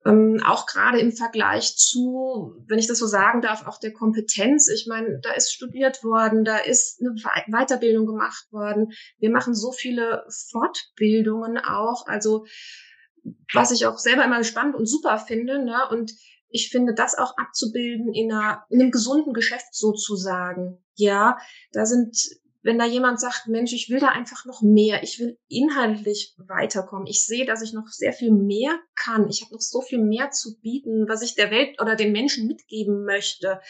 ähm, auch gerade im Vergleich zu, wenn ich das so sagen darf, auch der Kompetenz. Ich meine, da ist studiert worden, da ist eine Weiterbildung gemacht worden. Wir machen so viele Fortbildungen auch. Also was ich auch selber immer spannend und super finde. Ne? Und ich finde, das auch abzubilden in, einer, in einem gesunden Geschäft sozusagen. Ja, da sind, wenn da jemand sagt, Mensch, ich will da einfach noch mehr, ich will inhaltlich weiterkommen. Ich sehe, dass ich noch sehr viel mehr kann. Ich habe noch so viel mehr zu bieten, was ich der Welt oder den Menschen mitgeben möchte.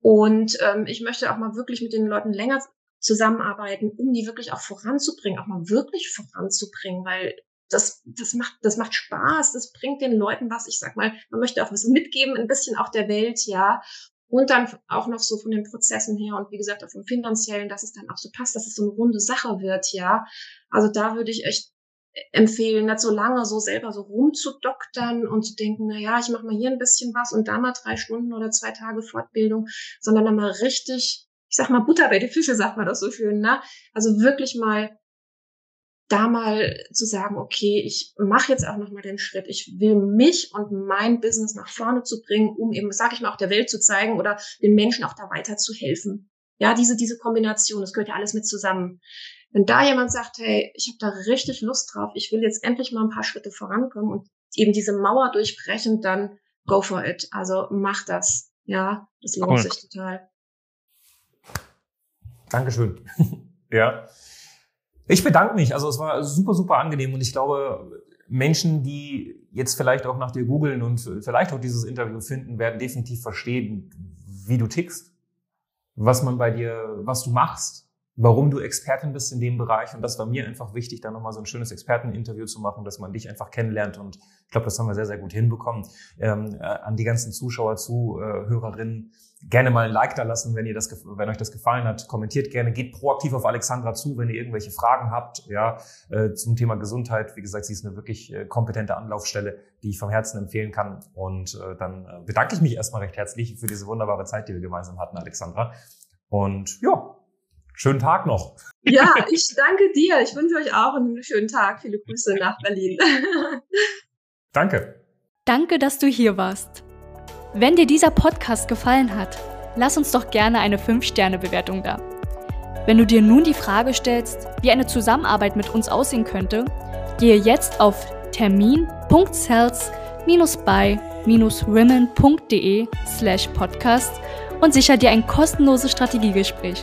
Und ähm, ich möchte auch mal wirklich mit den Leuten länger zusammenarbeiten, um die wirklich auch voranzubringen, auch mal wirklich voranzubringen, weil das, das macht, das macht Spaß, das bringt den Leuten was. Ich sag mal, man möchte auch was mitgeben, ein bisschen auch der Welt, ja. Und dann auch noch so von den Prozessen her und wie gesagt auch vom finanziellen, dass es dann auch so passt, dass es so eine runde Sache wird, ja. Also da würde ich echt empfehlen, nicht so lange so selber so rumzudoktern und zu denken, na ja, ich mache mal hier ein bisschen was und da mal drei Stunden oder zwei Tage Fortbildung, sondern dann mal richtig, ich sag mal Butter bei die Fische, sagt man das so schön, ne? Also wirklich mal da mal zu sagen, okay, ich mache jetzt auch nochmal den Schritt. Ich will mich und mein Business nach vorne zu bringen, um eben, sage ich mal, auch der Welt zu zeigen oder den Menschen auch da weiter zu helfen. Ja, diese, diese Kombination, das gehört ja alles mit zusammen. Wenn da jemand sagt, hey, ich habe da richtig Lust drauf, ich will jetzt endlich mal ein paar Schritte vorankommen und eben diese Mauer durchbrechen, dann go for it. Also mach das. Ja, das lohnt cool. sich total. Dankeschön. ja. Ich bedanke mich. Also es war super, super angenehm und ich glaube, Menschen, die jetzt vielleicht auch nach dir googeln und vielleicht auch dieses Interview finden, werden definitiv verstehen, wie du tickst, was man bei dir, was du machst warum du Expertin bist in dem Bereich. Und das war mir einfach wichtig, da nochmal so ein schönes Experteninterview zu machen, dass man dich einfach kennenlernt. Und ich glaube, das haben wir sehr, sehr gut hinbekommen. Ähm, äh, an die ganzen Zuschauer, Zuhörerinnen, gerne mal ein Like da lassen, wenn ihr das, wenn euch das gefallen hat. Kommentiert gerne, geht proaktiv auf Alexandra zu, wenn ihr irgendwelche Fragen habt, ja, äh, zum Thema Gesundheit. Wie gesagt, sie ist eine wirklich äh, kompetente Anlaufstelle, die ich vom Herzen empfehlen kann. Und äh, dann äh, bedanke ich mich erstmal recht herzlich für diese wunderbare Zeit, die wir gemeinsam hatten, Alexandra. Und ja, Schönen Tag noch. Ja, ich danke dir. Ich wünsche euch auch einen schönen Tag. Viele Grüße nach Berlin. Danke. Danke, dass du hier warst. Wenn dir dieser Podcast gefallen hat, lass uns doch gerne eine 5-Sterne-Bewertung da. Wenn du dir nun die Frage stellst, wie eine Zusammenarbeit mit uns aussehen könnte, gehe jetzt auf termin.cells-by-women.de slash podcast und sicher dir ein kostenloses Strategiegespräch.